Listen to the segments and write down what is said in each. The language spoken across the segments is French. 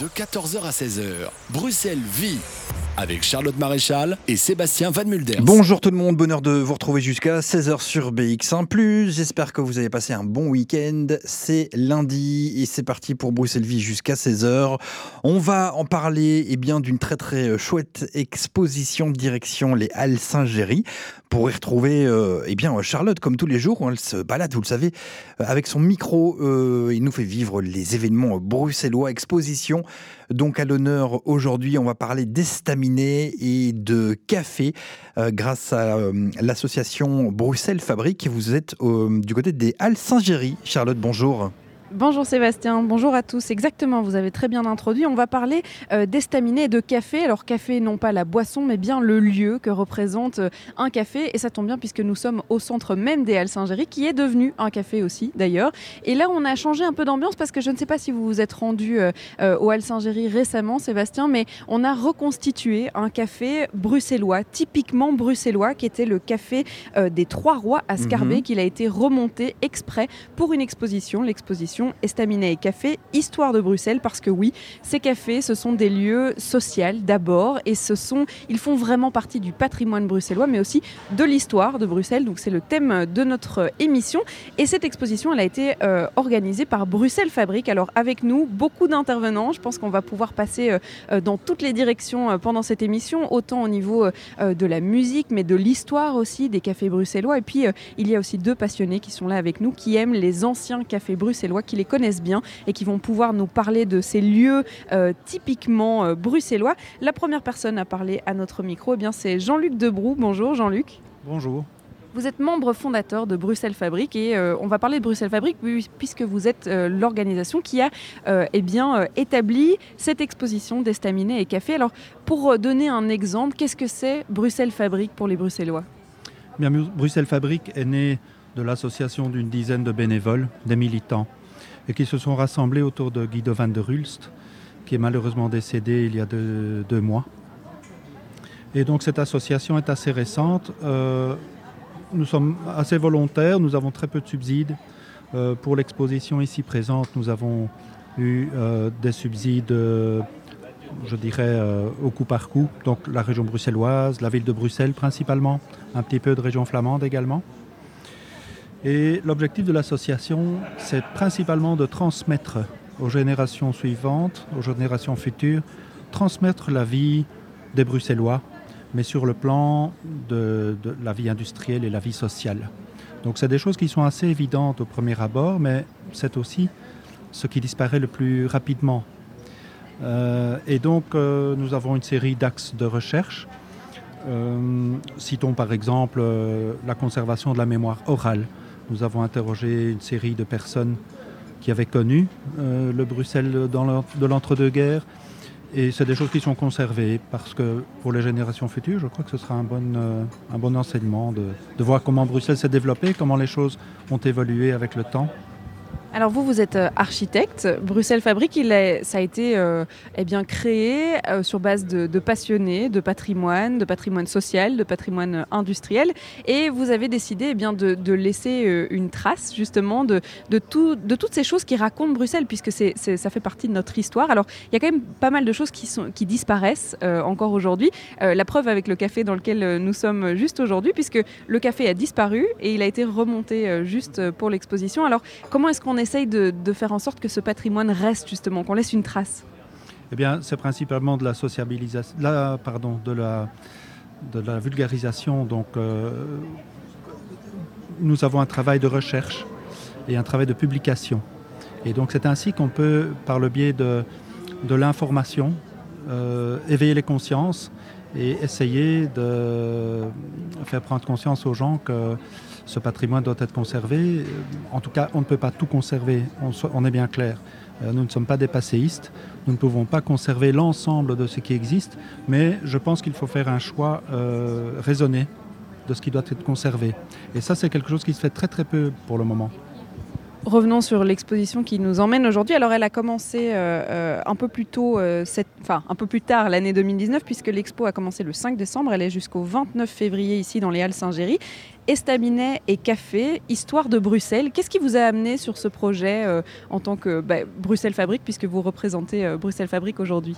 De 14h à 16h, Bruxelles vit avec Charlotte Maréchal et Sébastien Van Mulders. Bonjour tout le monde, bonheur de vous retrouver jusqu'à 16h sur BX1+. J'espère que vous avez passé un bon week-end. C'est lundi et c'est parti pour Bruxelles Vie jusqu'à 16h. On va en parler eh bien d'une très très chouette exposition direction les Halles Saint-Géry pour y retrouver euh, eh bien Charlotte comme tous les jours elle se balade, vous le savez, euh, avec son micro. Euh, il nous fait vivre les événements bruxellois, exposition. Donc à l'honneur aujourd'hui, on va parler d'estaminet et de café grâce à l'association Bruxelles Fabrique. Vous êtes du côté des Halles Saint-Géry. Charlotte, bonjour. Bonjour Sébastien, bonjour à tous. Exactement, vous avez très bien introduit. On va parler euh, d'estaminet et de café. Alors café, non pas la boisson, mais bien le lieu que représente euh, un café. Et ça tombe bien puisque nous sommes au centre même des Halles Saint-Géry, qui est devenu un café aussi d'ailleurs. Et là, on a changé un peu d'ambiance parce que je ne sais pas si vous vous êtes rendu euh, au Halles Saint-Géry récemment, Sébastien, mais on a reconstitué un café bruxellois, typiquement bruxellois, qui était le café des Trois Rois à Scarbet, mhm. qu'il a été remonté exprès pour une exposition, l'exposition Estaminet et Café, Histoire de Bruxelles, parce que oui, ces cafés, ce sont des lieux sociaux d'abord, et ce sont, ils font vraiment partie du patrimoine bruxellois, mais aussi de l'histoire de Bruxelles. Donc c'est le thème de notre émission. Et cette exposition, elle a été euh, organisée par Bruxelles Fabrique. Alors avec nous, beaucoup d'intervenants. Je pense qu'on va pouvoir passer euh, euh, dans toutes les directions pendant cette émission, autant au niveau de la musique, mais de l'histoire aussi des cafés bruxellois. Et puis il y a aussi deux passionnés qui sont là avec nous, qui aiment les anciens cafés bruxellois qui les connaissent bien et qui vont pouvoir nous parler de ces lieux euh, typiquement euh, bruxellois. La première personne à parler à notre micro, eh bien c'est Jean-Luc Debrou. Bonjour Jean-Luc. Bonjour. Vous êtes membre fondateur de Bruxelles Fabrique et euh, on va parler de Bruxelles Fabrique puisque vous êtes l'organisation qui a eh bien, établi cette exposition d'estaminet et café. Alors pour donner un exemple, qu'est-ce que c'est Bruxelles Fabrique pour les Bruxellois? Bien, Bruxelles Fabrique est né de l'association d'une dizaine de bénévoles, des militants et qui se sont rassemblés autour de Guido van der Hulst, qui est malheureusement décédé il y a deux, mois. Et donc cette association est assez récente. Euh, nous sommes assez volontaires, nous avons très peu de subsides. Euh, pour l'exposition ici présente, nous avons eu euh, des subsides, je dirais, au coup par coup. Donc la région bruxelloise, la ville de Bruxelles principalement, un petit peu de région flamande également. Et l'objectif de l'association, c'est principalement de transmettre aux générations suivantes, aux générations futures, transmettre la vie des Bruxellois, mais sur le plan de, la vie industrielle et la vie sociale. Donc c'est des choses qui sont assez évidentes au premier abord, mais c'est aussi ce qui disparaît le plus rapidement. Euh, et donc euh, nous avons une série d'axes de recherche. Euh, citons par exemple la conservation de la mémoire orale. Nous avons interrogé une série de personnes qui avaient connu euh, le Bruxelles de l'entre-deux-guerres. Et c'est des choses qui sont conservées parce que pour les générations futures, je crois que ce sera un bon, euh, enseignement de, de voir comment Bruxelles s'est développé, comment les choses ont évolué avec le temps. Alors vous, vous êtes euh, architecte. Bruxelles Fabrique, il ça a été euh, eh bien, créé euh, sur base de, passionnés, de patrimoine, de patrimoine social, de patrimoine industriel. Et vous avez décidé eh bien, de, laisser une trace justement de, de, tout, de toutes ces choses qui racontent Bruxelles, puisque ça fait partie de notre histoire. Alors il y a quand même pas mal de choses qui, qui disparaissent encore aujourd'hui. la preuve avec le café dans lequel nous sommes juste aujourd'hui, puisque le café a disparu et il a été remonté juste pour l'exposition. Alors comment est-ce qu'on essaye de, faire en sorte que ce patrimoine reste justement, qu'on laisse une trace Eh bien, c'est principalement de la sociabilisation, pardon, de la, de vulgarisation. Donc, euh, nous avons un travail de recherche et un travail de publication. Et donc, c'est ainsi qu'on peut, par le biais de, de l'information, euh, éveiller les consciences et essayer de faire prendre conscience aux gens que ce patrimoine doit être conservé. En tout cas, on ne peut pas tout conserver, on, est bien clair. Euh, nous ne sommes pas des passéistes, nous ne pouvons pas conserver l'ensemble de ce qui existe, mais je pense qu'il faut faire un choix euh, raisonné de ce qui doit être conservé. Et ça, c'est quelque chose qui se fait très très peu pour le moment. Revenons sur l'exposition qui nous emmène aujourd'hui. Alors, elle a commencé euh, euh, un peu plus tôt, euh, enfin un peu plus tard l'année 2019, puisque l'expo a commencé le 5 décembre. Elle est jusqu'au 29 février ici dans les Halles Saint-Géry. Estaminet et café, histoire de Bruxelles. Qu'est-ce qui vous a amené sur ce projet en tant que bah, Bruxelles Fabrique, puisque vous représentez Bruxelles Fabrique aujourd'hui?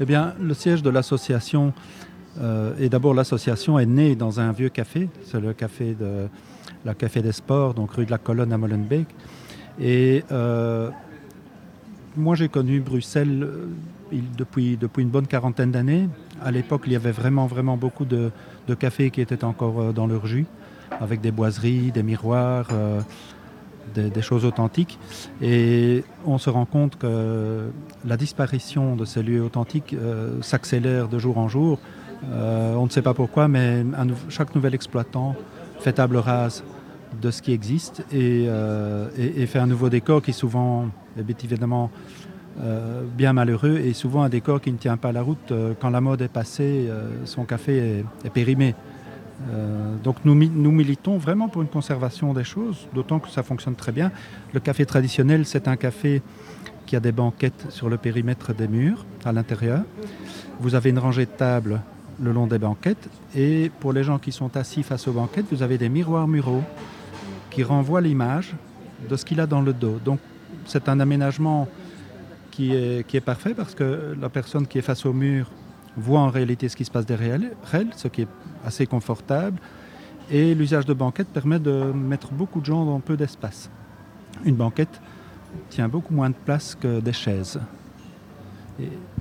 Eh bien, le siège de l'association, et d'abord l'association est née dans un vieux café, c'est le café de la Café des Sports, donc rue de la Colonne à Molenbeek. Et euh, moi, j'ai connu Bruxelles euh, depuis, depuis une bonne quarantaine d'années. À l'époque, il y avait vraiment, vraiment beaucoup de, cafés qui étaient encore euh, dans leur jus, avec des boiseries, des miroirs, des, choses authentiques. Et on se rend compte que la disparition de ces lieux authentiques s'accélère de jour en jour. on ne sait pas pourquoi, mais chaque nouvel exploitant fait table rase de ce qui existe euh, et, et, fait un nouveau décor qui souvent est évidemment euh, bien malheureux et souvent un décor qui ne tient pas la route. Euh, quand la mode est passée, son café est, périmé. donc nous, nous, militons vraiment pour une conservation des choses, d'autant que ça fonctionne très bien. Le café traditionnel, c'est un café qui a des banquettes sur le périmètre des murs à l'intérieur. Vous avez une rangée de tables le long des banquettes. Et pour les gens qui sont assis face aux banquettes, vous avez des miroirs muraux qui renvoient l'image de ce qu'il a dans le dos. Donc c'est un aménagement qui est, qui est parfait parce que la personne qui est face au mur voit en réalité ce qui se passe derrière elle, ce qui est assez confortable. Et l'usage de banquettes permet de mettre beaucoup de gens dans peu d'espace. Une banquette tient beaucoup moins de place que des chaises.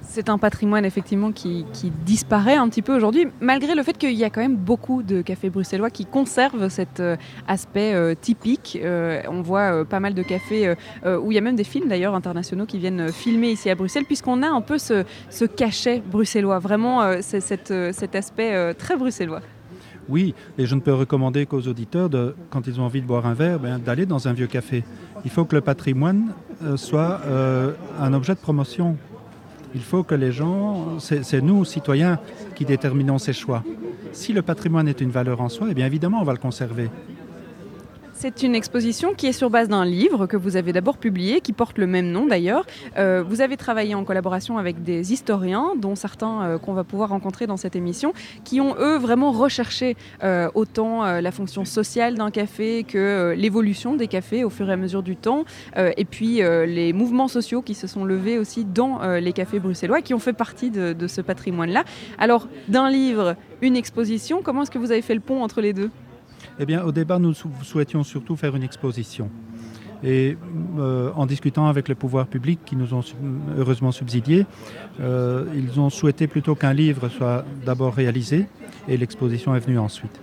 C'est un patrimoine effectivement qui, disparaît un petit peu aujourd'hui, malgré le fait qu'il y a quand même beaucoup de cafés bruxellois qui conservent cet euh, aspect euh, typique. Euh, on voit pas mal de cafés où il y a même des films d'ailleurs internationaux qui viennent filmer ici à Bruxelles, puisqu'on a un peu ce, cachet bruxellois, vraiment cet aspect très bruxellois. Oui, et je ne peux recommander qu'aux auditeurs, de, quand ils ont envie de boire un verre, ben, d'aller dans un vieux café. Il faut que le patrimoine soit un objet de promotion il faut que les gens, c'est nous, citoyens, qui déterminons ces choix. Si le patrimoine est une valeur en soi, eh bien évidemment, on va le conserver. C'est une exposition qui est sur base d'un livre que vous avez d'abord publié, qui porte le même nom d'ailleurs. Euh, vous avez travaillé en collaboration avec des historiens, dont certains euh, qu'on va pouvoir rencontrer dans cette émission, qui ont eux vraiment recherché euh, autant la fonction sociale d'un café que l'évolution des cafés au fur et à mesure du temps, et puis les mouvements sociaux qui se sont levés aussi dans les cafés bruxellois, qui ont fait partie de, de ce patrimoine-là. Alors, d'un livre, une exposition, comment est-ce que vous avez fait le pont entre les deux? Eh bien, au départ, nous souhaitions surtout faire une exposition. Et euh, en discutant avec les pouvoirs publics qui nous ont heureusement subsidiés, euh, ils ont souhaité plutôt qu'un livre soit d'abord réalisé et l'exposition est venue ensuite.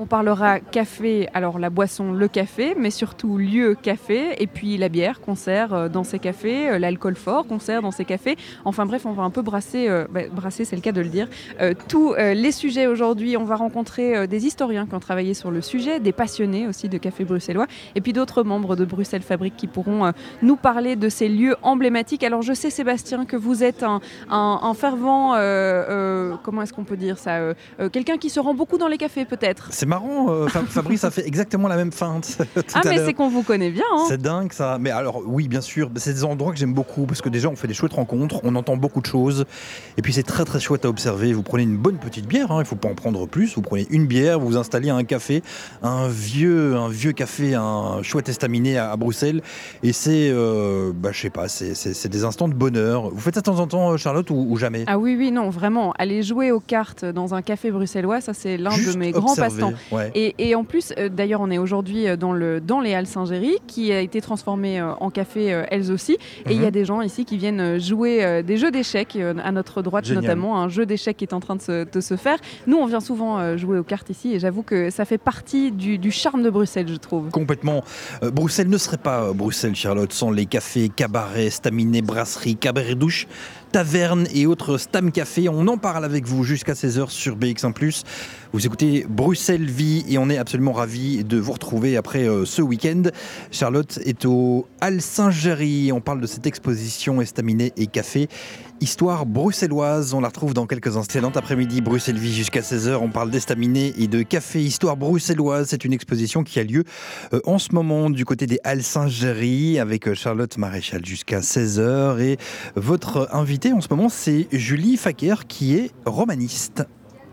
On parlera café, alors la boisson, le café, mais surtout lieu café, et puis la bière concert euh, dans ces cafés, euh, l'alcool fort concert dans ces cafés. Enfin bref, on va un peu brasser, euh, bah, brasser c'est le cas de le dire, tous les sujets aujourd'hui. On va rencontrer des historiens qui ont travaillé sur le sujet, des passionnés aussi de café bruxellois, et puis d'autres membres de Bruxelles Fabrique qui pourront nous parler de ces lieux emblématiques. Alors je sais Sébastien que vous êtes un, un fervent, comment est-ce qu'on peut dire ça, quelqu'un qui se rend beaucoup dans les cafés peut-être marrant, euh, Fabrice a fait exactement la même feinte. ah, mais c'est qu'on vous connaît bien. Hein. C'est dingue ça. Mais alors, oui, bien sûr, c'est des endroits que j'aime beaucoup parce que déjà, on fait des chouettes rencontres, on entend beaucoup de choses. Et puis, c'est très très chouette à observer. Vous prenez une bonne petite bière, hein, il ne faut pas en prendre plus. Vous prenez une bière, vous vous installez à un café, un vieux, un vieux café, un chouette estaminet à, Bruxelles. Et c'est, euh, bah, je sais pas, c'est des instants de bonheur. Vous faites ça de temps en temps, Charlotte, ou, jamais? Ah oui, oui, non, vraiment. Aller jouer aux cartes dans un café bruxellois, ça, c'est l'un de mes grands passe-temps. Et, en plus, euh, d'ailleurs, on est aujourd'hui euh, dans, le, dans les Halles Saint-Géry, qui a été transformée euh, en café elles aussi. Et il y a mhm. des gens ici qui viennent jouer des jeux d'échecs, à notre droite notamment, un jeu d'échecs qui est en train de se, faire. Nous, on vient souvent jouer aux cartes ici, et j'avoue que ça fait partie du, charme de Bruxelles, je trouve. Complètement. Bruxelles ne serait pas Bruxelles, Charlotte, sans les cafés, cabarets, staminets, brasseries, cabarets douches taverne et autres Stam Café. On en parle avec vous jusqu'à 16h sur BX1+. Vous écoutez Bruxelles Vie et on est absolument ravis de vous retrouver après ce week-end. Charlotte est au Hall Saint-Géry. On parle de cette exposition estaminet et café Histoire bruxelloise, on la retrouve dans quelques instants. après-midi, Bruxelles Vie jusqu'à 16h. On parle d'estaminet et de café Histoire bruxelloise. C'est une exposition qui a lieu euh, en ce moment du côté des Halles Saint-Géry avec euh, Charlotte Maréchal jusqu'à 16h. Et votre invité en ce moment, c'est Julie Faker qui est romaniste.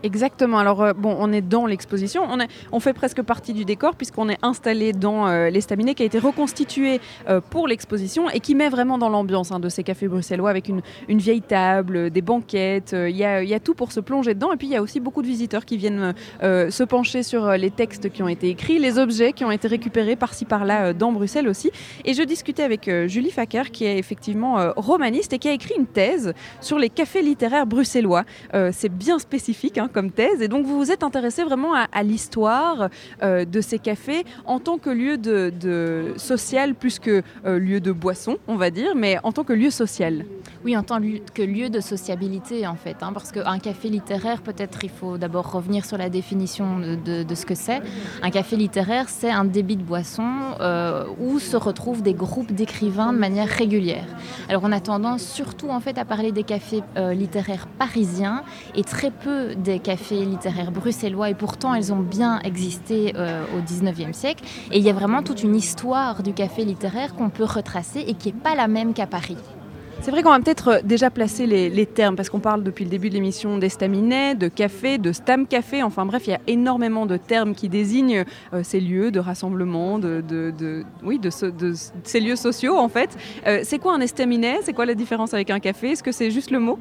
Exactement. Alors, euh, bon, on est dans l'exposition. On, on fait presque partie du décor puisqu'on est installé dans euh, l'estaminet qui a été reconstitué euh, pour l'exposition et qui met vraiment dans l'ambiance hein, de ces cafés bruxellois avec une, vieille table, des banquettes. Il y, a, tout pour se plonger dedans. Et puis, il y a aussi beaucoup de visiteurs qui viennent se pencher sur les textes qui ont été écrits, les objets qui ont été récupérés par-ci par-là dans Bruxelles aussi. Et je discutais avec Julie Facker, qui est effectivement romaniste et qui a écrit une thèse sur les cafés littéraires bruxellois. C'est bien spécifique. Hein, comme thèse. Et donc vous vous êtes intéressé vraiment à, l'histoire euh, de ces cafés en tant que lieu de, social plus que euh, lieu de boisson, on va dire, mais en tant que lieu social. Oui, en tant que lieu de sociabilité en fait, hein, parce qu'un café littéraire, peut-être il faut d'abord revenir sur la définition de, ce que c'est. Un café littéraire, c'est un débit de boisson euh, où se retrouvent des groupes d'écrivains de manière régulière. Alors on a tendance surtout en fait à parler des cafés littéraires parisiens et très peu des cafés littéraires bruxellois et pourtant elles ont bien existé euh, au 19e siècle. Et il y a vraiment toute une histoire du café littéraire qu'on peut retracer et qui n'est pas la même qu'à Paris. C'est vrai qu'on va peut-être euh, déjà placer les, termes, parce qu'on parle depuis le début de l'émission d'estaminet, de café, de stam café, enfin bref, il y a énormément de termes qui désignent euh, ces lieux de rassemblement, de, oui, de, ces lieux sociaux en fait. Euh, c'est quoi un estaminet? C'est quoi la différence avec un café? Est-ce que c'est juste le mot?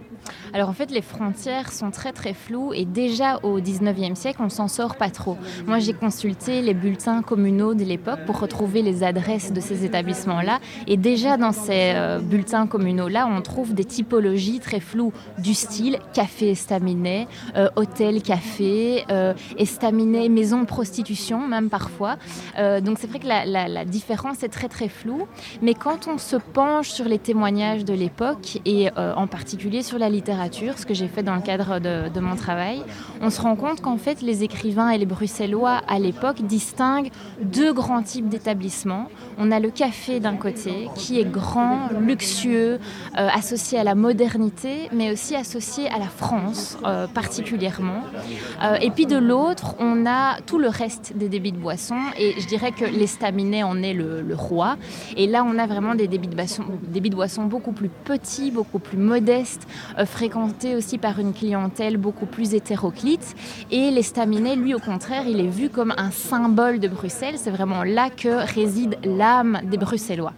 Alors en fait, les frontières sont très très floues et déjà au 19e siècle, on s'en sort pas trop. Moi, j'ai consulté les bulletins communaux de l'époque pour retrouver les adresses de ces établissements-là et déjà dans ces bulletins communaux, là, on trouve des typologies très floues du style café estaminet, euh, hôtel café, euh, estaminet maison prostitution même parfois. Euh, donc c'est vrai que la, différence est très très floue. Mais quand on se penche sur les témoignages de l'époque et en particulier sur la littérature, ce que j'ai fait dans le cadre de mon travail, on se rend compte qu'en fait les écrivains et les bruxellois à l'époque distinguent deux grands types d'établissements. On a le café d'un côté qui est grand, luxueux, euh, associé à la modernité, mais aussi associé à la France euh, particulièrement. Euh, et puis de l'autre, on a tout le reste des débits de boissons, et je dirais que l'estaminet en est le, roi. Et là, on a vraiment des débits de boissons, débits de boissons beaucoup plus petits, beaucoup plus modestes, fréquentés aussi par une clientèle beaucoup plus hétéroclite. Et l'estaminet, lui, au contraire, il est vu comme un symbole de Bruxelles. C'est vraiment là que réside l'âme des Bruxellois.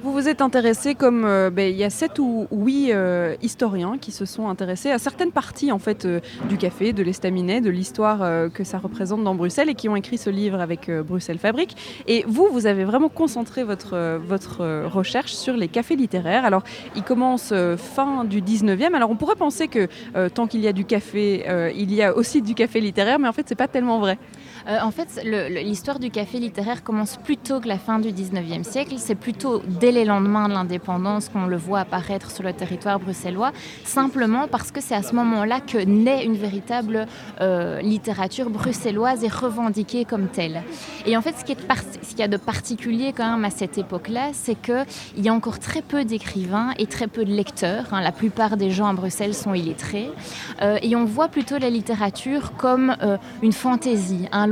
Vous vous êtes intéressé comme euh, ben, il y a sept ou huit euh, historiens qui se sont intéressés à certaines parties en fait euh, du café, de l'estaminet, de l'histoire que ça représente dans Bruxelles et qui ont écrit ce livre avec Bruxelles Fabrique. Et vous, vous avez vraiment concentré votre votre recherche sur les cafés littéraires. Alors, ils commencent fin du 19e. Alors, on pourrait penser que tant qu'il y a du café, il y a aussi du café littéraire, mais en fait, c'est pas tellement vrai. En fait, l'histoire du café littéraire commence plus tôt que la fin du 19e siècle. C'est plutôt dès les lendemains de l'indépendance qu'on le voit apparaître sur le territoire bruxellois, simplement parce que c'est à ce moment-là que naît une véritable euh, littérature bruxelloise et revendiquée comme telle. Et en fait, ce qu'il y a de particulier quand même à cette époque-là, c'est qu'il y a encore très peu d'écrivains et très peu de lecteurs. Hein. La plupart des gens à Bruxelles sont illettrés. Euh, et on voit plutôt la littérature comme euh, une fantaisie, un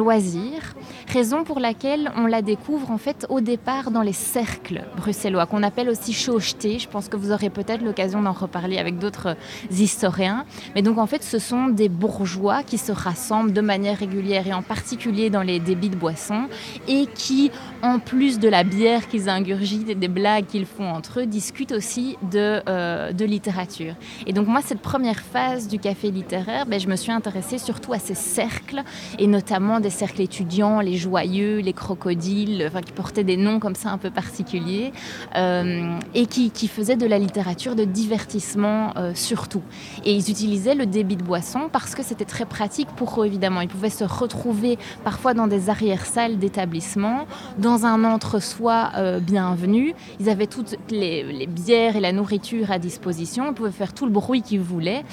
raison pour laquelle on la découvre en fait au départ dans les cercles bruxellois qu'on appelle aussi chaucheté. Je pense que vous aurez peut-être l'occasion d'en reparler avec d'autres historiens. Mais donc en fait, ce sont des bourgeois qui se rassemblent de manière régulière et en particulier dans les débits de boissons et qui, en plus de la bière qu'ils ingurgitent et des blagues qu'ils font entre eux, discutent aussi de, euh, de littérature. Et donc moi, cette première phase du café littéraire, ben, je me suis intéressée surtout à ces cercles et notamment des cercles étudiants, les joyeux, les crocodiles, enfin, qui portaient des noms comme ça un peu particuliers. Euh, et qui, qui, faisaient de la littérature de divertissement euh, surtout. Et ils utilisaient le débit de boisson parce que c'était très pratique pour eux, évidemment. Ils pouvaient se retrouver parfois dans des arrière-salles d'établissement, dans un entre-soi euh, bienvenu. Ils avaient toutes les, bières et la nourriture à disposition. Ils pouvaient faire tout le bruit qu'ils voulaient.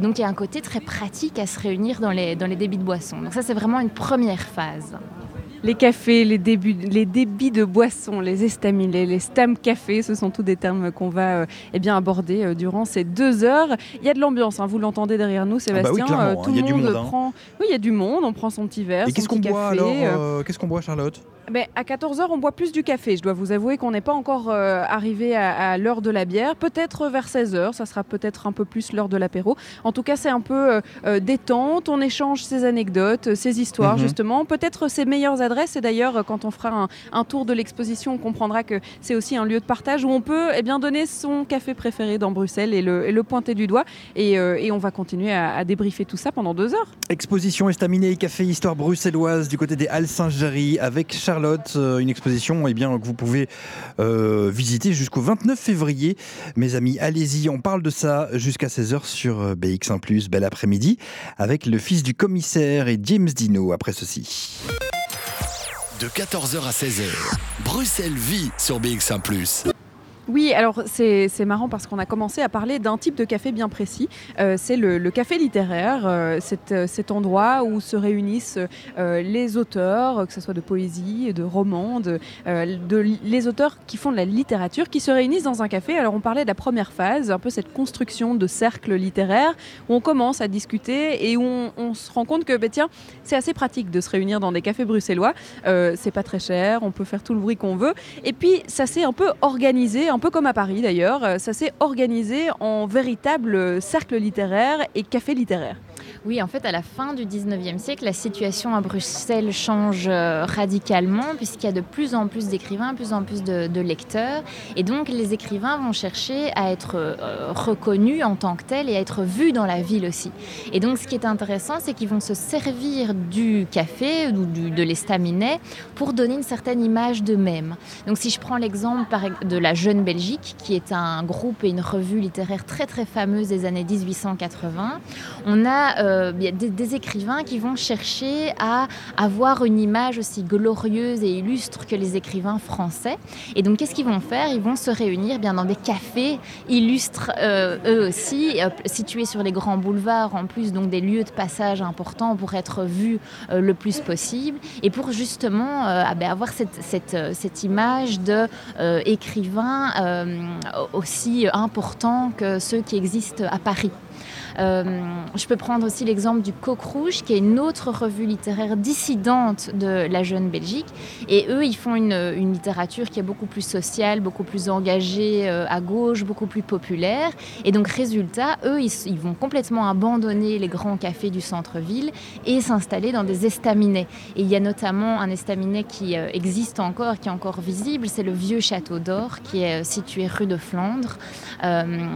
donc il y a un côté très pratique à se réunir dans les, dans les débits de boisson. Donc ça, c'est vraiment une première première phase les cafés, les, débuts, les débits de boissons, les estaminets, les stam cafés, ce sont tous des termes qu'on va euh, eh bien, aborder euh, durant ces deux heures. Il y a de l'ambiance, hein, vous l'entendez derrière nous, Sébastien. Ah bah oui, tout il y a le du monde monde, hein. prend. Oui, il y a du monde, on prend son petit verre. Et son qu'est-ce qu'on petit boit alors euh, euh, Qu'est-ce qu'on boit, Charlotte? Ben, à 14h, on boit plus du café. Je dois vous avouer qu'on n'est pas encore euh, arrivé à, à l'heure de la bière. Peut-être vers 16h, ça sera peut-être un peu plus l'heure de l'apéro. En tout cas, c'est un peu euh, euh, détente. On échange ses anecdotes, ses histoires, Mhm. justement. Peut-être ses meilleures adresses. Et d'ailleurs, quand on fera un, un tour de l'exposition, on comprendra que c'est aussi un lieu de partage où on peut eh bien, donner son café préféré dans Bruxelles et le, et le pointer du doigt. Et, euh, et on va continuer à, à débriefer tout ça pendant deux heures. Exposition Estaminet et Café Histoire bruxelloise du côté des Halles Saint-Géry avec Euh, une exposition eh bien, que vous pouvez euh, visiter jusqu'au 29 février. Mes amis, allez-y, on parle de ça jusqu'à 16h sur euh, BX1+. Bel après-midi avec le fils du commissaire et James Dino après ceci. De 14h à 16h, Bruxelles vit sur BX1 ⁇ Oui, alors c'est marrant parce qu'on a commencé à parler d'un type de café bien précis. Euh, c'est le, café littéraire, euh, cet, euh, cet endroit où se réunissent euh, les auteurs, que ce soit de poésie, de romans, de, euh, les auteurs qui font de la littérature, qui se réunissent dans un café. Alors on parlait de la première phase, un peu cette construction de cercle littéraire, où on commence à discuter et où on, se rend compte que, ben, tiens, c'est assez pratique de se réunir dans des cafés bruxellois. C'est pas très cher, on peut faire tout le bruit qu'on veut. Et puis, ça s'est un peu organisé, un peu comme à Paris d'ailleurs, euh, ça s'est organisé en véritable cercle littéraire et café littéraire. Oui, en fait, à la fin du 19e siècle, la situation à Bruxelles change euh, radicalement puisqu'il y a de plus en plus d'écrivains, de plus en plus de, lecteurs. Et donc, les écrivains vont chercher à être euh, reconnus en tant que tels et à être vus dans la ville aussi. Et donc, ce qui est intéressant, c'est qu'ils vont se servir du café ou de l'estaminet pour donner une certaine image d'eux-mêmes. Donc, si je prends l'exemple de la Jeune Belgique, qui est un groupe et une revue littéraire très très fameuse des années 1880, on a euh, bien des, écrivains qui vont chercher à avoir une image aussi glorieuse et illustre que les écrivains français. Et donc, qu'est-ce qu'ils vont faire? Ils vont se réunir bien dans des cafés illustres euh, eux aussi, euh, situés sur les grands boulevards, en plus donc des lieux de passage importants pour être vus euh, le plus possible et pour justement euh, ah ben, avoir cette, cette, euh, cette image de euh, euh, aussi importants que ceux qui existent à Paris. Euh, je peux prendre aussi l'exemple du Coq Rouge, qui est une autre revue littéraire dissidente de la jeune Belgique. Et eux, ils font une, littérature qui est beaucoup plus sociale, beaucoup plus engagée euh, à gauche, beaucoup plus populaire. Et donc, résultat, eux, ils, ils vont complètement abandonner les grands cafés du centre-ville et s'installer dans des estaminets. Et il y a notamment un estaminet qui euh, existe encore, qui est encore visible, c'est le vieux château d'or, qui est situé rue de Flandre.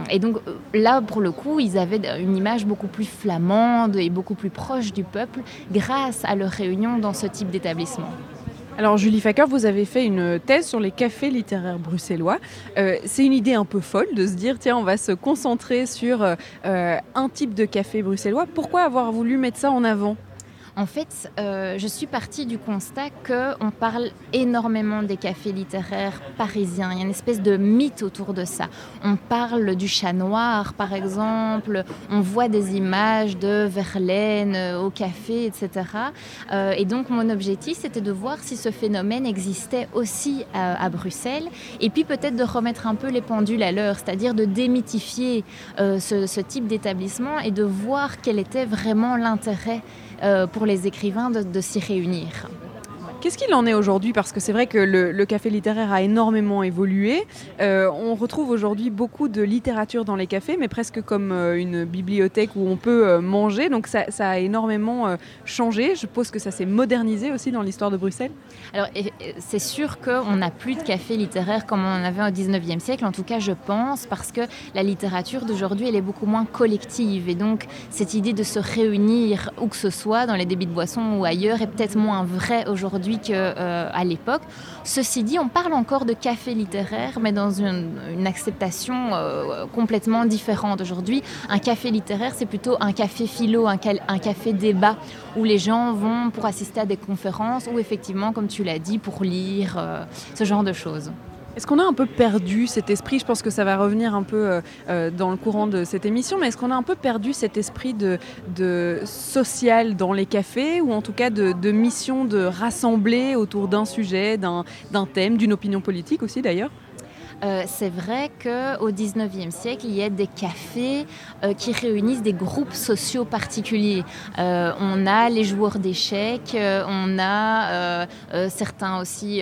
Et donc là, pour le coup, ils avaient une image beaucoup plus flamande et beaucoup plus proche du peuple grâce à leur réunion dans ce type d'établissement. Alors Julie Facker, vous avez fait une thèse sur les cafés littéraires bruxellois. Euh, c'est une idée un peu folle de se dire, tiens, on va se concentrer sur euh, euh, un type de café bruxellois. Pourquoi avoir voulu mettre ça en avant? En fait, euh, je suis partie du constat qu'on parle énormément des cafés littéraires parisiens. Il y a une espèce de mythe autour de ça. On parle du chat noir, par exemple. On voit des images de Verlaine euh, au café, etc. Euh, et donc, mon objectif, c'était de voir si ce phénomène existait aussi à, Bruxelles. Et puis, peut-être de remettre un peu les pendules à l'heure, c'est-à-dire de démythifier ce, type d'établissement et de voir quel était vraiment l'intérêt pour les écrivains de, de s'y réunir. Qu'est-ce qu'il en est aujourd'hui? Parce que c'est vrai que le, café littéraire a énormément évolué. Euh, on retrouve aujourd'hui beaucoup de littérature dans les cafés, mais presque comme euh, une bibliothèque où on peut euh, manger. Donc ça, a énormément changé. Je suppose que ça s'est modernisé aussi dans l'histoire de Bruxelles. Alors, c'est sûr qu'on n'a plus de café littéraire comme on en avait au 19e siècle, en tout cas je pense, parce que la littérature d'aujourd'hui, elle est beaucoup moins collective. Et donc, cette idée de se réunir où que ce soit, dans les débits de boissons ou ailleurs, est peut-être moins vraie aujourd'hui qu'à l'époque. Ceci dit, on parle encore de café littéraire, mais dans une, acceptation euh, complètement différente. Aujourd'hui, un café littéraire, c'est plutôt un café philo, un, un café débat, où les gens vont pour assister à des conférences, ou effectivement, comme tu l'as dit, pour lire, euh, ce genre de choses. Est-ce qu'on a un peu perdu cet esprit? Je pense que ça va revenir un peu euh, euh, dans le courant de cette émission, mais est-ce qu'on a un peu perdu cet esprit de, social dans les cafés, ou en tout cas de mission de rassembler autour d'un sujet, d'un thème, d'une opinion politique aussi d'ailleurs? Euh, c'est vrai qu'au 19e siècle, il y a des cafés euh, qui réunissent des groupes sociaux particuliers. Euh, on a les joueurs d'échecs, on a certains aussi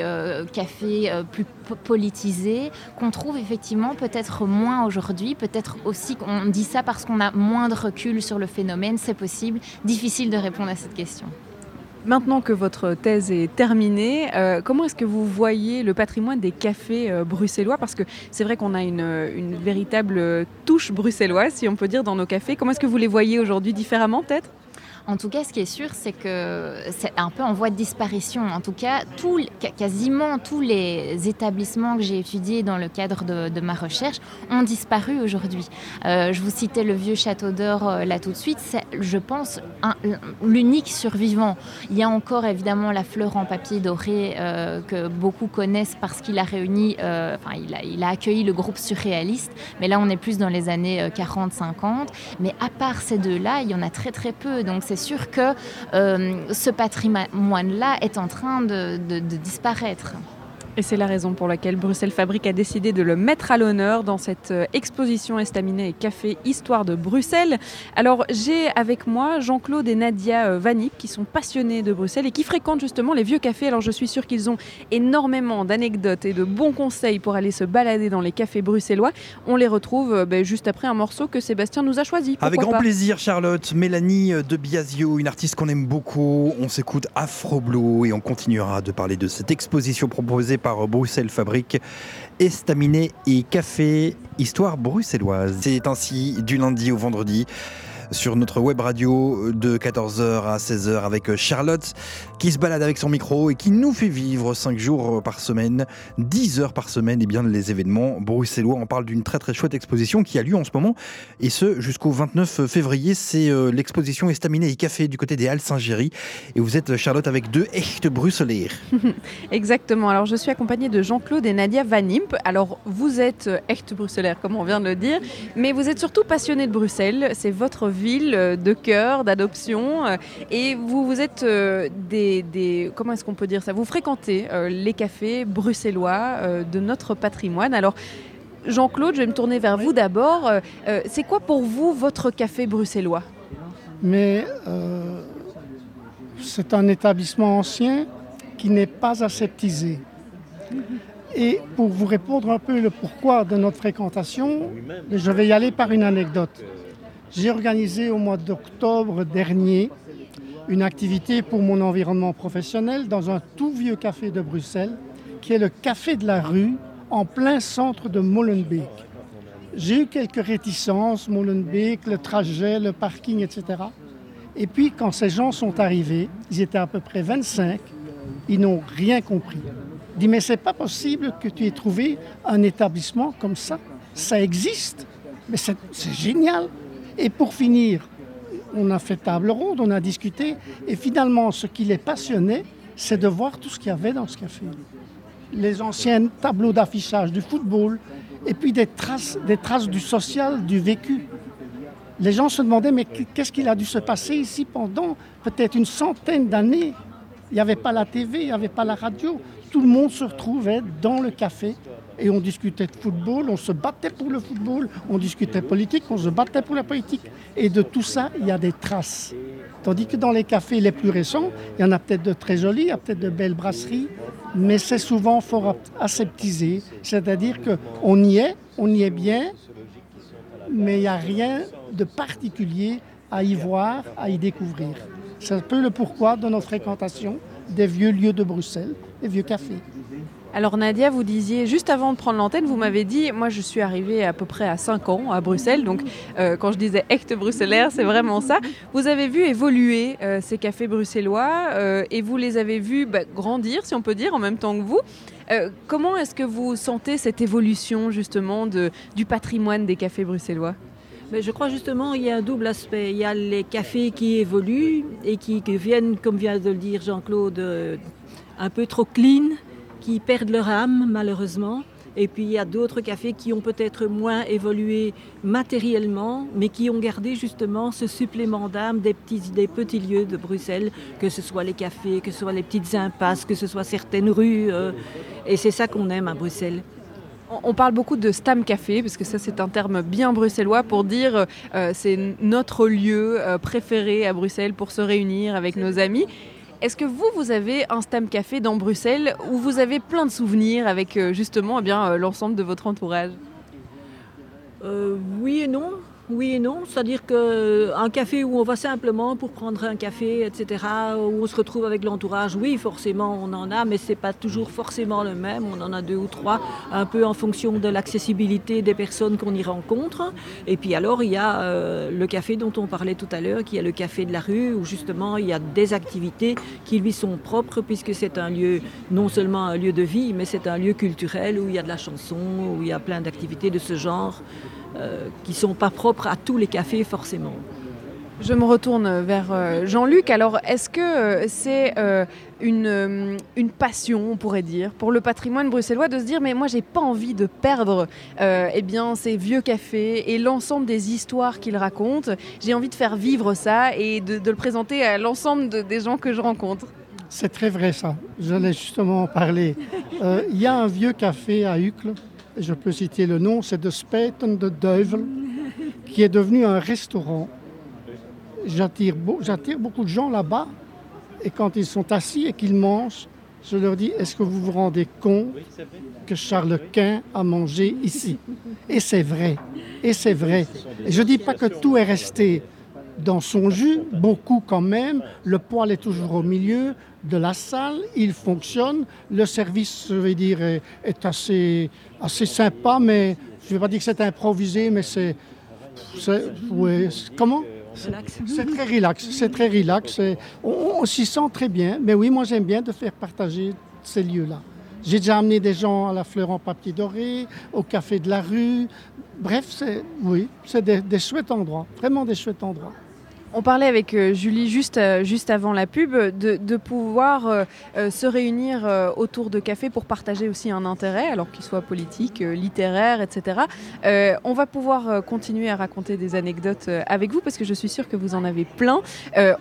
cafés plus politisés qu'on trouve effectivement peut-être moins aujourd'hui, peut-être aussi qu'on dit ça parce qu'on a moins de recul sur le phénomène, c'est possible, difficile de répondre à cette question. Maintenant que votre thèse est terminée, euh, comment est-ce que vous voyez le patrimoine des cafés euh, bruxellois? Parce que c'est vrai qu'on a une, une, véritable touche bruxelloise, si on peut dire, dans nos cafés. Comment est-ce que vous les voyez aujourd'hui? Différemment peut-être? En tout cas, ce qui est sûr, c'est que c'est un peu en voie de disparition. En tout cas, quasiment tous les établissements que j'ai étudiés dans le cadre de, ma recherche ont disparu aujourd'hui. Euh, je vous citais le vieux château d'or euh, là tout de suite. C'est, je pense, l'unique survivant. Il y a encore évidemment la fleur en papier doré euh, que beaucoup connaissent parce qu'il a réuni, enfin, il a accueilli le groupe surréaliste. Mais là, on est plus dans les années 40-50. Mais à part ces deux-là, il y en a très très peu. Donc c'est sûr que euh, ce patrimoine-là est en train de disparaître. Et c'est la raison pour laquelle Bruxelles Fabrique a décidé de le mettre à l'honneur dans cette euh, exposition Estaminet et Café Histoire de Bruxelles. Alors j'ai avec moi Jean-Claude et Nadia euh, Vanip qui sont passionnés de Bruxelles et qui fréquentent justement les vieux cafés. Alors je suis sûre qu'ils ont énormément d'anecdotes et de bons conseils pour aller se balader dans les cafés bruxellois. On les retrouve euh, ben, juste après un morceau que Sébastien nous a choisi. Avec grand plaisir Charlotte, Mélanie de Biasio, une artiste qu'on aime beaucoup. On s'écoute Afro Blue et on continuera de parler de cette exposition proposée par Bruxelles Fabrique, estaminet et café, histoire bruxelloise. C'est ainsi du lundi au vendredi sur notre web radio de 14h à 16h avec Charlotte qui se balade avec son micro et qui nous fait vivre 5 jours par semaine, 10 heures par semaine, et bien les événements bruxellois. On parle d'une très très chouette exposition qui a lieu en ce moment et ce jusqu'au 29 février. C'est euh, l'exposition Estaminet et Café du côté des Halles Saint-Géry. Et vous êtes Charlotte avec deux echte bruxelaires. Exactement. Alors je suis accompagnée de Jean-Claude et Nadia Vanimp. Alors vous êtes echte bruxelaire comme on vient de le dire, mais vous êtes surtout passionné de Bruxelles. C'est votre ville euh, de cœur, d'adoption. Euh, et vous, vous êtes euh, Comment est-ce qu'on peut dire ça? Vous fréquentez les cafés bruxellois de notre patrimoine. Alors, Jean-Claude, je vais me tourner vers vous d'abord. c'est quoi pour vous votre café bruxellois? Mais c'est un établissement ancien qui n'est pas aseptisé. Et pour vous répondre un peu le pourquoi de notre fréquentation, je vais y aller par une anecdote. J'ai organisé au mois d'octobre dernier une activité pour mon environnement professionnel dans un tout vieux café de Bruxelles, qui est le Café de la rue, en plein centre de Molenbeek. J'ai eu quelques réticences, Molenbeek, le trajet, le parking, etc. Et puis, quand ces gens sont arrivés, ils étaient à peu près 25, ils n'ont rien compris. Ils dit, mais c'est pas possible que tu aies trouvé un établissement comme ça. Ça existe, mais c'est génial. Et pour finir, on a fait table ronde, on a discuté, et finalement, ce qui les passionnait, c'est de voir tout ce qu'il y avait dans ce café. Les anciens tableaux d'affichage du football, et puis des traces, du social, du vécu. Les gens se demandaient, mais qu'est-ce qu'il a dû se passer ici pendant peut-être une centaine d'années? Il n'y avait pas la TV, il n'y avait pas la radio. Tout le monde se retrouvait dans le café et on discutait de football, on se battait pour le football, on discutait politique, on se battait pour la politique. Et de tout ça, il y a des traces. Tandis que dans les cafés les plus récents, il y en a peut-être de très jolis, il y a peut-être de belles brasseries, mais c'est souvent fort aseptisé. C'est-à-dire qu'on y est, on y est bien, mais il n'y a rien de particulier à y voir, à y découvrir. C'est un peu le pourquoi de notre fréquentation des vieux lieux de Bruxelles, des vieux cafés. Alors Nadia, vous disiez, juste avant de prendre l'antenne, vous m'avez dit, moi je suis arrivée à peu près à 5 ans à Bruxelles, donc euh, quand je disais echt bruxellaire, c'est vraiment ça. Vous avez vu évoluer euh, ces cafés bruxellois euh, et vous les avez vus bah, grandir, si on peut dire, en même temps que vous. comment est-ce que vous sentez cette évolution justement du patrimoine des cafés bruxellois? Mais je crois justement qu'il y a un double aspect. Il y a les cafés qui évoluent et qui, qui viennent, comme vient de le dire Jean-Claude, un peu trop clean, qui perdent leur âme malheureusement. Et puis il y a d'autres cafés qui ont peut-être moins évolué matériellement, mais qui ont gardé justement ce supplément d'âme des petits, des petits lieux de Bruxelles, que ce soit les cafés, que ce soit les petites impasses, que ce soit certaines rues. euh, et c'est ça qu'on aime à Bruxelles. On- parle beaucoup de Stam Café, parce que ça c'est un terme bien bruxellois pour dire euh, c'est notre lieu euh, préféré à Bruxelles pour se réunir avec nos amis. Est-ce que vous, vous avez un Stam Café dans Bruxelles où vous avez plein de souvenirs avec euh, justement eh euh, l'ensemble de votre entourage? Euh, oui et non. Oui et non, c'est-à-dire qu'un café où on va simplement pour prendre un café, etc., où on se retrouve avec l'entourage, oui, forcément on en a, mais c'est pas toujours forcément le même. On en a deux ou trois, un peu en fonction de l'accessibilité des personnes qu'on y rencontre. Et puis alors il y a euh, le café dont on parlait tout à l'heure, qui est le café de la rue, où justement il y a des activités qui lui sont propres, puisque c'est un lieu, non seulement un lieu de vie, mais c'est un lieu culturel où il y a de la chanson, où il y a plein d'activités de ce genre euh, qui ne sont pas propres à tous les cafés forcément. Je me retourne vers euh, Jean-Luc. Alors, est-ce que euh, c'est une, une passion, on pourrait dire, pour le patrimoine bruxellois de se dire, mais moi, j'ai pas envie de perdre euh, eh bien, ces vieux cafés et l'ensemble des histoires qu'ils racontent. J'ai envie de faire vivre ça et de, de le présenter à l'ensemble de- des gens que je rencontre. C'est très vrai ça. J'allais justement en parler. Euh, Il y a un vieux café à Uccle, je peux citer le nom, c'est de Speten de Duivel, qui est devenu un restaurant. J'attire beau- j'attire beaucoup de gens là-bas, et quand ils sont assis et qu'ils mangent, je leur dis, est-ce que vous vous rendez compte que Charles Quint a mangé ici? Et c'est vrai, et c'est vrai. Je ne dis pas que tout est resté dans son jus, beaucoup quand même. Le poêle est toujours au milieu de la salle, il fonctionne. Le service, je vais dire, est, est assez, assez sympa, mais je ne vais pas dire que c'est improvisé, mais c'est... ouais, comment? C'est très relax, c'est très relax. On, on s'y sent très bien. Mais oui, moi j'aime bien de faire partager ces lieux-là. J'ai déjà amené des gens à la fleur en papier doré, au café de la rue. Bref, c'est oui, c'est des, des chouettes endroits, vraiment des chouettes endroits. On parlait avec euh, Julie juste, euh, juste avant la pub de, de pouvoir euh, se réunir autour de café pour partager aussi un intérêt, alors qu'il soit politique, littéraire, etc. On va pouvoir continuer à raconter des anecdotes avec vous parce que je suis sûre que vous en avez plein.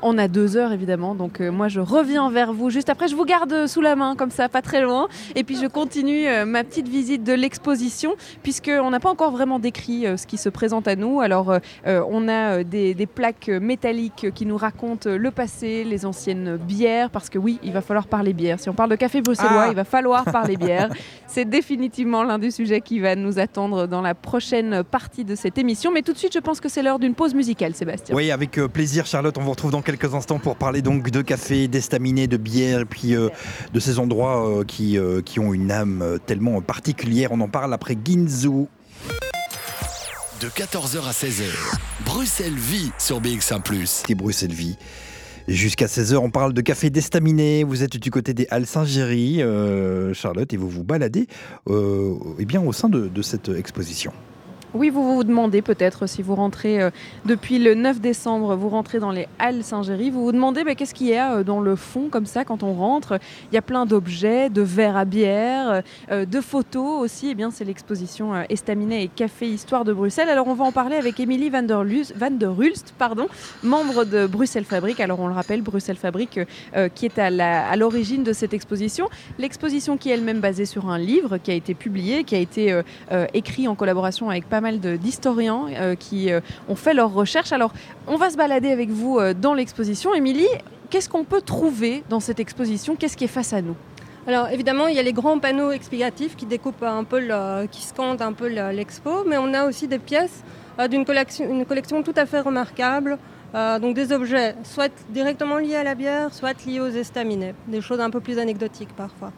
On a deux heures évidemment, donc moi je reviens vers vous juste après. Je vous garde sous la main comme ça, pas très loin. Et puis je continue ma petite visite de l'exposition puisqu'on n'a pas encore vraiment décrit ce qui se présente à nous. Alors on a des, des plaques métalliques qui nous racontent le passé, les anciennes bières, parce que oui, il va falloir parler bière. Si on parle de café bruxellois, Ah. il va falloir parler bière. C'est définitivement l'un des sujets qui va nous attendre dans la prochaine partie de cette émission. Mais tout de suite, je pense que c'est l'heure d'une pause musicale, Sébastien. Oui, avec euh, plaisir, Charlotte. On vous retrouve dans quelques instants pour parler donc de café, d'estaminet, de bière, et puis euh, de ces endroits euh, qui, euh, qui ont une âme tellement particulière. On en parle après Ginzu. De 14h à 16h, Bruxelles vit sur BX1 ⁇ C'est Bruxelles Vie. Jusqu'à 16h, on parle de café d'estaminet. Vous êtes du côté des Halles Saint-Géry, euh, Charlotte, et vous vous baladez euh, eh bien, au sein de cette exposition. Oui, vous vous demandez peut-être si vous rentrez euh, depuis le 9 décembre, vous rentrez dans les Halles Saint-Géry, vous vous demandez bah, qu'est-ce qu'il y a euh, dans le fond comme ça quand on rentre? Il y a plein d'objets, de verres à bière, euh, de photos aussi. Eh bien, c'est l'exposition Estaminet et Café Histoire de Bruxelles. Alors, on va en parler avec Émilie van der, Hulst, pardon, membre de Bruxelles Fabrique. Alors, on le rappelle, Bruxelles Fabrique qui est à l'origine de cette exposition. L'exposition qui est elle-même basée sur un livre qui a été publié, qui a été écrit en collaboration avec pas mal de- d'historiens euh, qui euh, ont fait leurs recherches. Alors, on va se balader avec vous euh, dans l'exposition. Émilie, qu'est-ce qu'on peut trouver dans cette exposition? Qu'est-ce qui est face à nous? Alors évidemment, il y a les grands panneaux explicatifs qui découpent un peu, qui scandent un peu le- l'expo, mais on a aussi des pièces d'une collection, une collection tout à fait remarquable. Donc des objets soit directement liés à la bière, soit liés aux estaminets, des choses un peu plus anecdotiques parfois.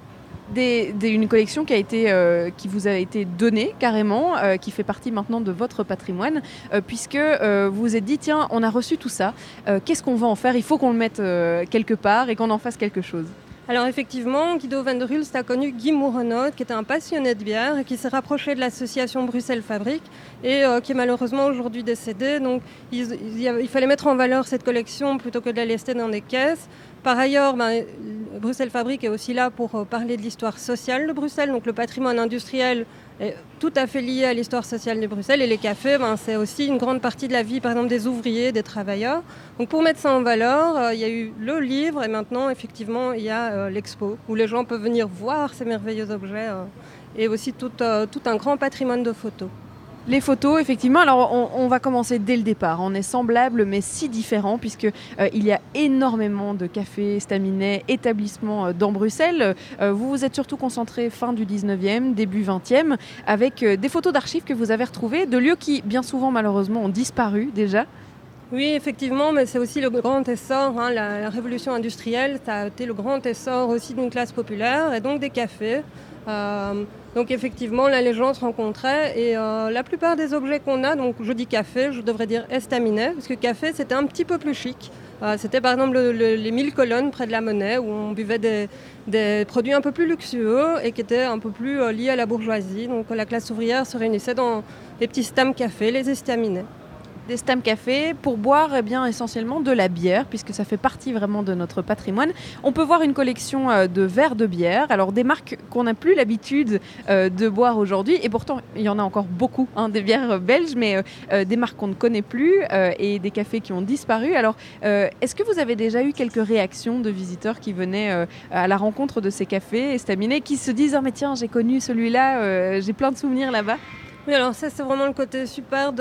Une collection euh, qui vous a été donnée carrément, euh, qui fait partie maintenant de votre patrimoine, euh, puisque vous vous êtes dit, tiens, on a reçu tout ça, qu'est-ce qu'on va en faire? Il faut qu'on le mette quelque part et qu'on en fasse quelque chose. Alors effectivement, Guido van der Hulst a connu Guy Mourenaud, qui était un passionné de bière, qui s'est rapproché de l'association Bruxelles Fabrique, et euh, qui est malheureusement aujourd'hui décédé. Donc il, fallait mettre en valeur cette collection plutôt que de la laisser dans des caisses. Par ailleurs, ben, Bruxelles Fabrique est aussi là pour parler de l'histoire sociale de Bruxelles. Donc le patrimoine industriel tout à fait lié à l'histoire sociale de Bruxelles. Et les cafés, ben, c'est aussi une grande partie de la vie, par exemple, des ouvriers, des travailleurs. Donc pour mettre ça en valeur, il y a eu le livre et maintenant, effectivement, il y a l'expo où les gens peuvent venir voir ces merveilleux objets et aussi tout un grand patrimoine de photos. Les photos, effectivement. Alors, on, va commencer dès le départ. On est semblable, mais si différent, puisque euh, il y a énormément de cafés, staminets, établissements euh, dans Bruxelles. Euh, vous vous êtes surtout concentré fin du 19e, début 20e, avec des photos d'archives que vous avez retrouvées de lieux qui, bien souvent, malheureusement, ont disparu déjà. Oui, effectivement, mais c'est aussi le grand essor, hein, la, révolution industrielle, ça a été le grand essor aussi d'une classe populaire et donc des cafés. Euh, donc effectivement, là, les gens se rencontraient et euh, la plupart des objets qu'on a, donc je dis café, je devrais dire estaminet, parce que café, c'était un petit peu plus chic. Euh, c'était par exemple les mille colonnes près de la monnaie où on buvait des, produits un peu plus luxueux et qui étaient un peu plus liés à la bourgeoisie. Donc la classe ouvrière se réunissait dans les petits stams café, les estaminets des Stam Café pour boire eh bien, essentiellement de la bière, puisque ça fait partie vraiment de notre patrimoine. On peut voir une collection euh, de verres de bière, alors des marques qu'on n'a plus l'habitude euh, de boire aujourd'hui, et pourtant il y en a encore beaucoup, hein, des bières belges, mais euh, des marques qu'on ne connaît plus et des cafés qui ont disparu. Alors, est-ce que vous avez déjà eu quelques réactions de visiteurs qui venaient à la rencontre de ces cafés estaminés, qui se disent oh, mais tiens, j'ai connu celui-là, j'ai plein de souvenirs là-bas oui, alors ça c'est vraiment le côté super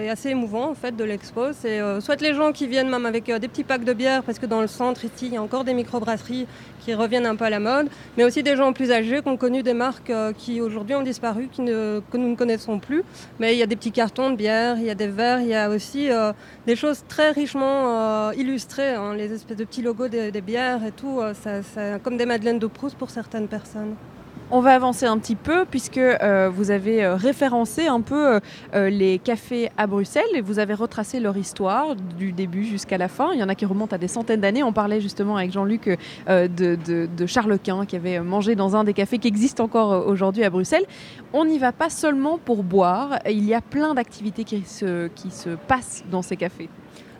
et assez émouvant en fait de l'expo. C'est euh, soit les gens qui viennent même avec euh, des petits packs de bière parce que dans le centre ici il y a encore des microbrasseries qui reviennent un peu à la mode, mais aussi des gens plus âgés qui ont connu des marques euh, qui aujourd'hui ont disparu, que nous ne connaissons plus. Mais il y a des petits cartons de bière, il y a des verres, il y a aussi des choses très richement illustrées, hein, les espèces de petits logos des, bières et tout, comme des madeleines de Proust pour certaines personnes. On va avancer un petit peu puisque euh, vous avez euh, référencé un peu euh, les cafés à Bruxelles et vous avez retracé leur histoire du début jusqu'à la fin. Il y en a qui remontent à des centaines d'années. On parlait justement avec Jean-Luc de, Charles Quint qui avait mangé dans un des cafés qui existent encore aujourd'hui à Bruxelles. On n'y va pas seulement pour boire. Il y a plein d'activités qui se, qui se passent dans ces cafés.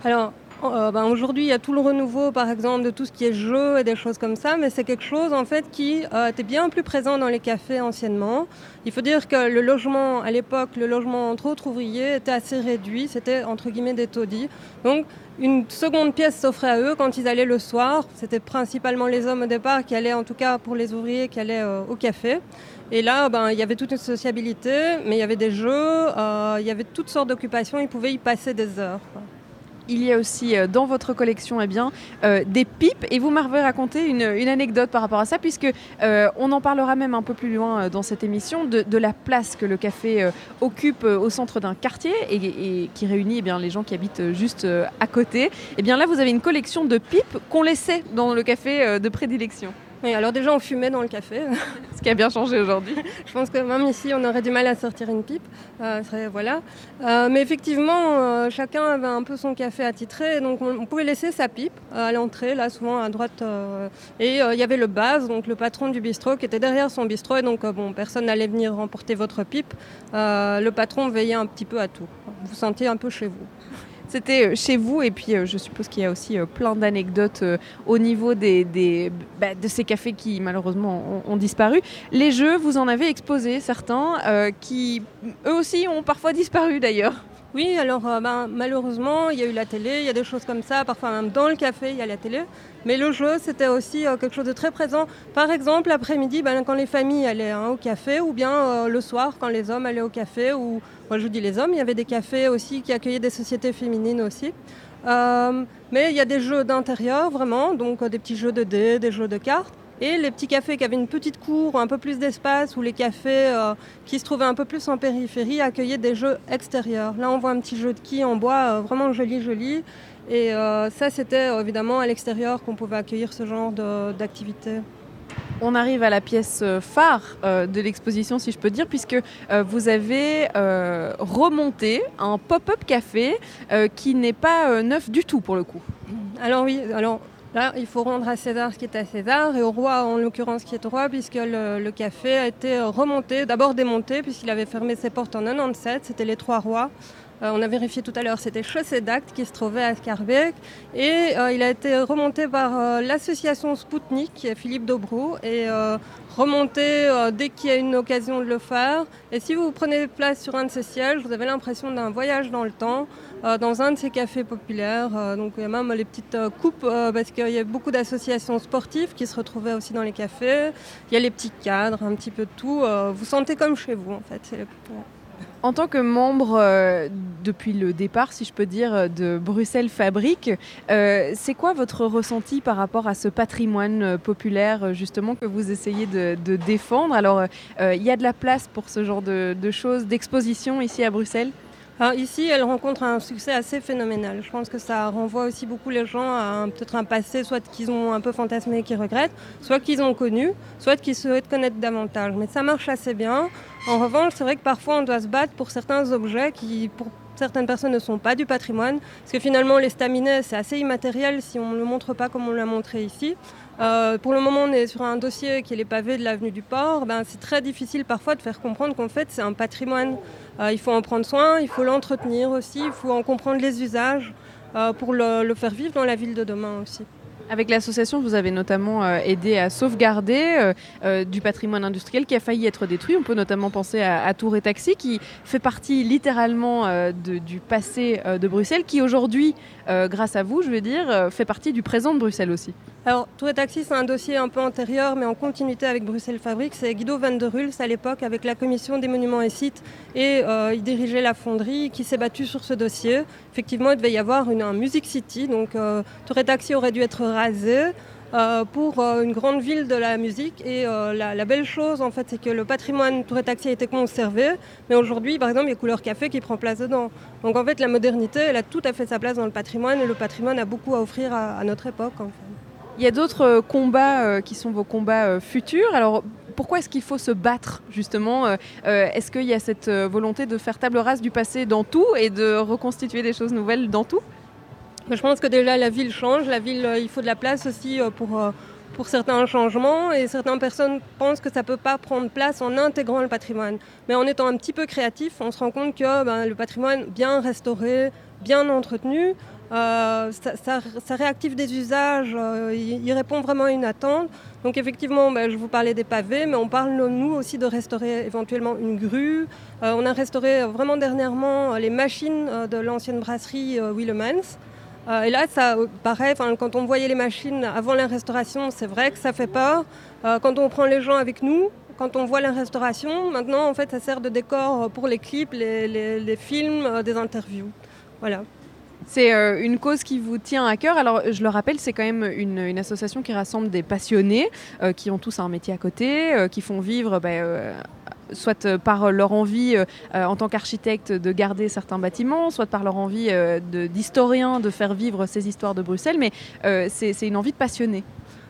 Alors, euh, ben, aujourd'hui, il y a tout le renouveau, par exemple, de tout ce qui est jeu et des choses comme ça, mais c'est quelque chose en fait qui euh, était bien plus présent dans les cafés anciennement. Il faut dire que le logement, à l'époque, le logement entre autres ouvriers était assez réduit, c'était entre guillemets des taudis. Donc, une seconde pièce s'offrait à eux quand ils allaient le soir. C'était principalement les hommes au départ qui allaient, en tout cas pour les ouvriers, qui allaient euh, au café. Et là, ben, il y avait toute une sociabilité, mais il y avait des jeux, il y avait toutes sortes d'occupations, ils pouvaient y passer des heures il y a aussi euh, dans votre collection eh euh, des pipes et vous m'avez raconté une, anecdote par rapport à ça puisque euh, on en parlera même un peu plus loin dans cette émission de, la place que le café occupe au centre d'un quartier et, qui réunit eh les gens qui habitent juste à côté. Et eh bien là vous avez une collection de pipes qu'on laissait dans le café de prédilection alors déjà on fumait dans le café. Ce qui a bien changé aujourd'hui. Je pense que même ici on aurait du mal à sortir une pipe. Euh, voilà. Euh, mais effectivement, euh, chacun avait un peu son café attitré, donc on, pouvait laisser sa pipe à l'entrée, là souvent à droite. et il y avait le base, donc le patron du bistrot qui était derrière son bistrot, et donc bon, personne n'allait venir remporter votre pipe. le patron veillait un petit peu à tout. Vous sentiez un peu chez vous. C'était euh, chez vous et puis euh, je suppose qu'il y a aussi euh, plein d'anecdotes au niveau des, bah, de ces cafés qui malheureusement ont, disparu. Les jeux, vous en avez exposé certains qui eux aussi ont parfois disparu d'ailleurs. Oui, alors ben, malheureusement, il y a eu la télé, il y a des choses comme ça, parfois même dans le café, il y a la télé. Mais le jeu, c'était aussi quelque chose de très présent. Par exemple, l'après-midi, ben, quand les familles allaient hein, au café, ou bien le soir, quand les hommes allaient au café, ou moi, je dis les hommes. Il y avait des cafés aussi qui accueillaient des sociétés féminines aussi. Euh, mais il y a des jeux d'intérieur vraiment, donc euh, des petits jeux de dés, des jeux de cartes. Et les petits cafés qui avaient une petite cour, un peu plus d'espace, ou les cafés euh, qui se trouvaient un peu plus en périphérie accueillaient des jeux extérieurs. Là, on voit un petit jeu de quilles en bois vraiment joli, joli. Et ça, c'était évidemment à l'extérieur qu'on pouvait accueillir ce genre d'activité. On arrive à la pièce euh, phare euh, de l'exposition, si je peux dire, puisque euh, vous avez remonté un pop-up café qui n'est pas neuf du tout pour le coup. Alors oui, alors Il faut rendre à César ce qui est à César et au roi, en l'occurrence, ce qui est roi, puisque le, café a été remonté, d'abord démonté, puisqu'il avait fermé ses portes en 97, c'était les trois rois. Euh, on a vérifié tout à l'heure, c'était Chaussée d'Acte qui se trouvait à Scarbeck. Et il a été remonté par l'association Spoutnik, Philippe Dobrou, et remonté dès qu'il y a une occasion de le faire. Et si vous prenez place sur un de ces sièges, vous avez l'impression d'un voyage dans le temps. Euh, dans un de ces cafés populaires. Euh, donc il y a même les petites euh, coupes parce qu'il y a beaucoup d'associations sportives qui se retrouvaient aussi dans les cafés. Il y a les petits cadres, un petit peu de tout. vous sentez comme chez vous en fait. En tant que membre depuis le départ, si je peux dire, de Bruxelles Fabrique, c'est quoi votre ressenti par rapport à ce patrimoine populaire justement que vous essayez de, défendre? Alors, il y a de la place pour ce genre de, choses, d'exposition ici à Bruxelles? Ici, elle rencontre un succès assez phénoménal. Je pense que ça renvoie aussi beaucoup les gens à peut-être un passé, soit qu'ils ont un peu fantasmé et qu'ils regrettent, soit qu'ils ont connu, soit qu'ils souhaitent connaître davantage. Mais ça marche assez bien. En revanche, c'est vrai que parfois on doit se battre pour certains objets qui, pour certaines personnes, ne sont pas du patrimoine. Parce que finalement, les staminets, c'est assez immatériel si on ne le montre pas comme on l'a montré ici. Euh, pour le moment, on est sur un dossier qui est les pavés de l'avenue du Port. Ben, c'est très difficile parfois de faire comprendre qu'en fait, c'est un patrimoine. Euh, il faut en prendre soin, il faut l'entretenir aussi, il faut en comprendre les usages euh, pour le, faire vivre dans la ville de demain aussi. Avec l'association, vous avez notamment aidé à sauvegarder du patrimoine industriel qui a failli être détruit. On peut notamment penser à, Tour et Taxi, qui fait partie littéralement du passé de Bruxelles, qui aujourd'hui, grâce à vous, je veux dire, fait partie du présent de Bruxelles aussi. Alors, Tour et Taxi, c'est un dossier un peu antérieur, mais en continuité avec Bruxelles Fabrique. C'est Guido van der Hulst, à l'époque, avec la commission des monuments et sites, et euh, il dirigeait la fonderie qui s'est battu sur ce dossier. Effectivement, il devait y avoir une, un Music City, donc euh, aurait dû être rasé. Euh, pour une grande ville de la musique. Et la, belle chose, en fait, c'est que le patrimoine Tour et Taxi a été conservé, mais aujourd'hui, par exemple, il y a Couleur Café qui prend place dedans. Donc, en fait, la modernité, elle a tout à fait sa place dans le patrimoine, et le patrimoine a beaucoup à offrir à, notre époque. Il y a d'autres euh, combats euh, qui sont vos combats euh, futurs. Alors, pourquoi est-ce qu'il faut se battre justement Est-ce qu'il y a cette volonté de faire table rase du passé dans tout et de reconstituer des choses nouvelles dans tout? Je pense que déjà la ville change, la ville, il faut de la place aussi pour, pour certains changements. Et certaines personnes pensent que ça ne peut pas prendre place en intégrant le patrimoine. Mais en étant un petit peu créatif, on se rend compte que ben, le patrimoine bien restauré, bien entretenu, euh, ça, réactive des usages, euh, il, répond vraiment à une attente. Donc effectivement, ben, je vous parlais des pavés, mais on parle nous aussi de restaurer éventuellement une grue. Euh, on a restauré vraiment dernièrement les machines de l'ancienne brasserie Willemans. et là, ça paraît, quand on voyait les machines avant la restauration, c'est vrai que ça fait peur. quand on prend les gens avec nous, quand on voit la restauration, maintenant, en fait, ça sert de décor pour les clips, les, les films, des interviews. Voilà. C'est euh, une cause qui vous tient à cœur. Alors, je le rappelle, c'est quand même une, association qui rassemble des passionnés euh, qui ont tous un métier à côté, euh, qui font vivre. Bah, soit par leur envie en tant qu'architecte de garder certains bâtiments, soit par leur envie d'historien de, faire vivre ces histoires de Bruxelles, mais c'est une envie de passionner.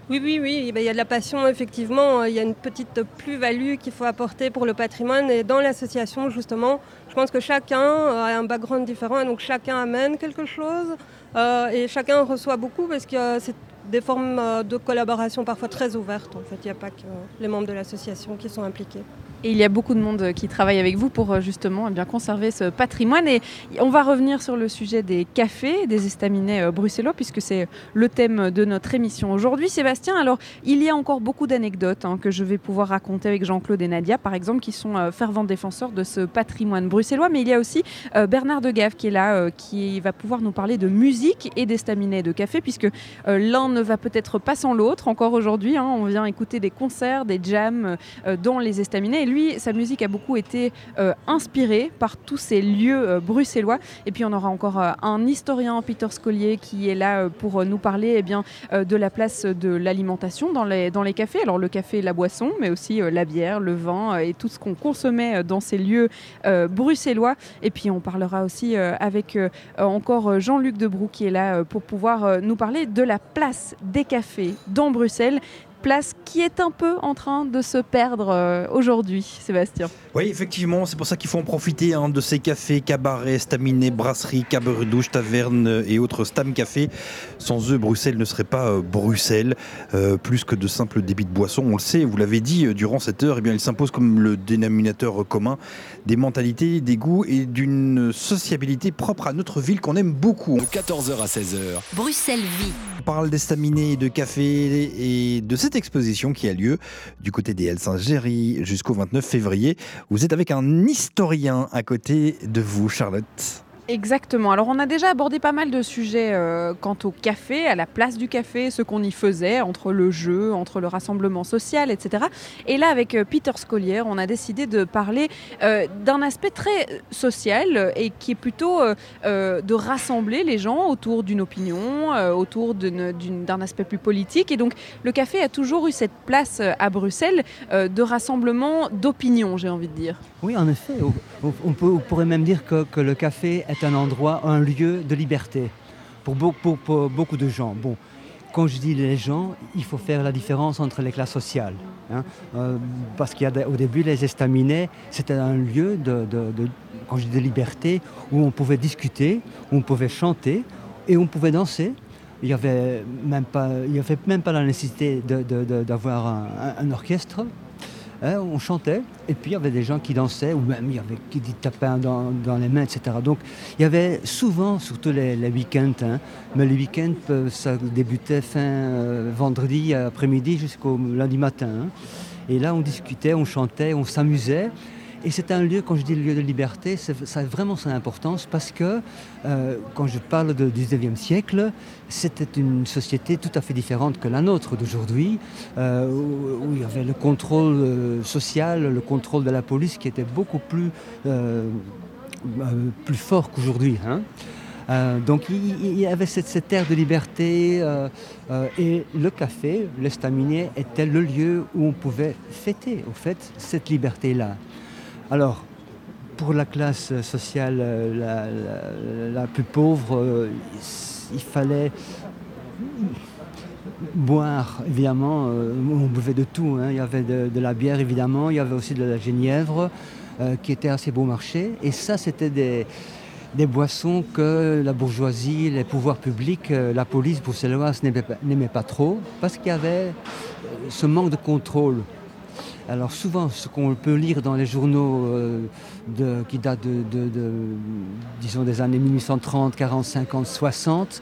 Oui, oui, oui, il y a de la passion, effectivement. Il y a une petite plus-value qu'il faut apporter pour le patrimoine. Et dans l'association, justement, pense que chacun a un background différent et donc chacun amène quelque chose. Euh, et chacun reçoit beaucoup parce que c'est des formes euh, de collaboration parfois très ouvertes. En fait, il n'y a pas que les membres de l'association qui sont impliqués. Et il y a beaucoup de monde qui travaille avec vous pour euh, justement eh bien, conserver ce patrimoine. Et on va revenir sur le sujet des cafés, des estaminets euh, bruxellois, puisque c'est le thème de notre émission aujourd'hui. Sébastien, alors il y a encore beaucoup d'anecdotes hein, que je vais pouvoir raconter avec Jean-Claude et Nadia, par exemple, qui sont euh, fervents défenseurs de ce patrimoine bruxellois. Mais il y a aussi Bernard Degave qui est là, qui va pouvoir nous parler de musique et d'estaminets de café, puisque l'un ne va peut-être pas sans l'autre encore aujourd'hui. Hein. on vient écouter des concerts, des jams dans les estaminets lui, sa musique a beaucoup été euh, inspirée par tous ces lieux euh, bruxellois. Et puis on aura encore euh, un historien, Peter Scollier, qui est là pour nous parler eh de la place de l'alimentation dans les, cafés. Alors le café, la boisson, mais aussi la bière, le vin et tout ce qu'on consommait dans ces lieux bruxellois. Et puis on parlera aussi avec encore Jean-Luc Debrou qui est là pour pouvoir nous parler de la place des cafés dans Bruxelles place qui est un peu en train de se perdre euh, aujourd'hui, Sébastien. Oui, effectivement, c'est pour ça qu'il faut en profiter hein, de ces cafés, cabarets, staminets, brasseries, cabaret-douche, tavernes et autres Stam Café. Sans eux, Bruxelles ne serait pas euh, Bruxelles. Euh, plus que de simples débits de boissons, on le sait, vous l'avez dit, durant cette heure, eh bien, il s'impose comme le dénominateur commun des mentalités, des goûts et d'une sociabilité propre à notre ville qu'on aime beaucoup. De 14h à 16h. Bruxelles vit. On parle d'estaminets, de café et de cette exposition qui a lieu du côté des Saint-Géry jusqu'au 29 février. Vous êtes avec un historien à côté de vous, Charlotte. Exactement. Alors on a déjà abordé pas mal de sujets euh, quant au café, à la place du café, ce qu'on y faisait, entre le jeu, entre le rassemblement social, etc. Et là, avec euh, Peter Scollier, on a décidé de parler euh, d'un aspect très social et qui est plutôt de rassembler les gens autour d'une opinion, autour d'un aspect plus politique. Et donc le café a toujours eu cette place à Bruxelles de rassemblement d'opinion, j'ai envie de dire. Oui, en effet. On, pourrait même dire que, le café un endroit, un lieu de liberté pour, beaucoup de gens. Bon, quand je dis les gens, il faut faire la différence entre les classes sociales. Hein. Euh, parce qu'au début, les estaminets, c'était un lieu de, quand je dis de liberté, où on pouvait discuter, où on pouvait chanter et on pouvait danser. Il n'y avait, même pas, avait même pas la nécessité d'avoir un orchestre. Hein, on chantait, et puis il y avait des gens qui dansaient, ou même il y avait qui tapaient dans, les mains, etc. Donc il y avait souvent, surtout les, week-ends, hein, mais les week-ends, euh, ça débutait fin euh, vendredi après-midi jusqu'au lundi matin. Hein. Et là, on discutait, on chantait, on s'amusait. Et c'est un lieu, quand je dis lieu de liberté, ça a vraiment son importance parce que euh, quand je parle du 19e siècle, c'était une société tout à fait différente que la nôtre d'aujourd'hui, euh, où, il y avait le contrôle euh, social, le contrôle de la police qui était beaucoup plus, plus fort qu'aujourd'hui. Hein. donc il, y avait cette, cette ère de liberté et le café, l'estaminet, était le lieu où on pouvait fêter, au fait, cette liberté-là. Alors, pour la classe sociale euh, la, plus pauvre, euh, il fallait boire, évidemment. Euh, on buvait de tout. Hein. Il y avait de, la bière, évidemment. Il y avait aussi de la genièvre, qui était assez beau marché. Et ça, c'était des, boissons que la bourgeoisie, les pouvoirs publics, la police bruxelloise n'aimait pas trop, parce qu'il y avait ce manque de contrôle. Alors souvent, ce qu'on peut lire dans les journaux euh, qui datent de, disons, des années 1830, 40, 50, 60,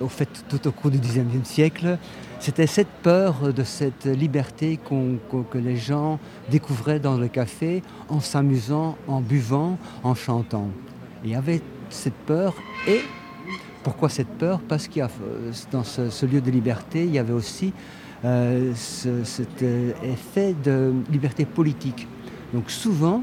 au fait tout au cours du XIXe siècle, c'était cette peur de cette liberté que les gens découvraient dans le café en s'amusant, en buvant, en chantant. Il y avait cette peur et pourquoi cette peur? Parce qu'il dans ce, lieu de liberté, il y avait aussi euh, cet euh, effet de liberté politique. Donc souvent,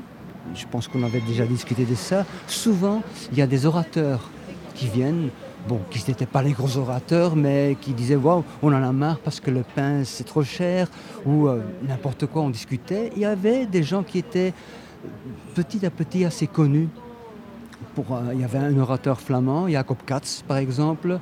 je pense qu'on avait déjà discuté de ça, souvent il y a des orateurs qui viennent, bon, qui n'étaient pas les gros orateurs, mais qui disaient Waouh, on en a marre parce que le pain c'est trop cher, ou euh, n'importe quoi, on discutait. Il y avait des gens qui étaient petit à petit assez connus. Pour, il y avait un orateur flamand, Jacob Katz par exemple,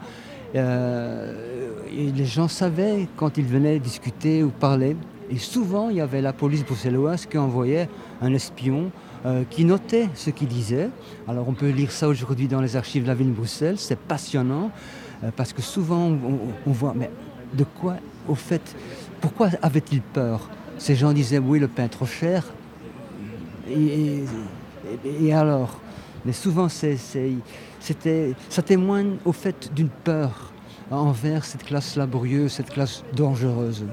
et les gens savaient quand ils venaient discuter ou parler. Et souvent, il y avait la police bruxelloise qui envoyait un espion euh, qui notait ce qu'il disait. Alors on peut lire ça aujourd'hui dans les archives de la ville de Bruxelles. C'est passionnant euh, parce que souvent on, voit, mais de quoi, au fait, pourquoi avait-il peur? Ces gens disaient, oui, le pain est trop cher. Et, et alors? Mais souvent, c'est ça témoigne au fait d'une peur envers cette classe laborieuse, cette classe dangereuse.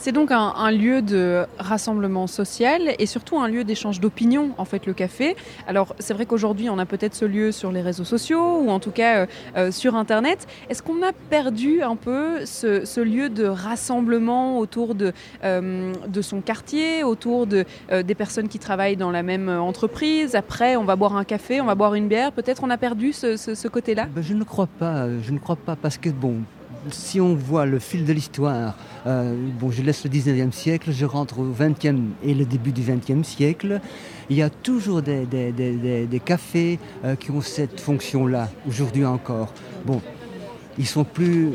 C'est donc un, lieu de rassemblement social et surtout un lieu d'échange d'opinions, en fait, le café. Alors, c'est vrai qu'aujourd'hui, on a peut-être ce lieu sur les réseaux sociaux ou en tout cas euh, euh, sur Internet. Est-ce qu'on a perdu un peu ce, lieu de rassemblement autour de, euh, son quartier, autour de, des personnes qui travaillent dans la même entreprise? Après, on va boire un café, on va boire une bière. Peut-être on a perdu ce, ce côté-là? Ben, Je ne crois pas. Je ne crois pas parce que, bon, si on voit le fil de l'histoire, euh, je laisse le 19e siècle, je rentre au 20e et le début du 20e siècle, il y a toujours des, cafés euh, qui ont cette fonction-là, aujourd'hui encore. Bon, ils sont plus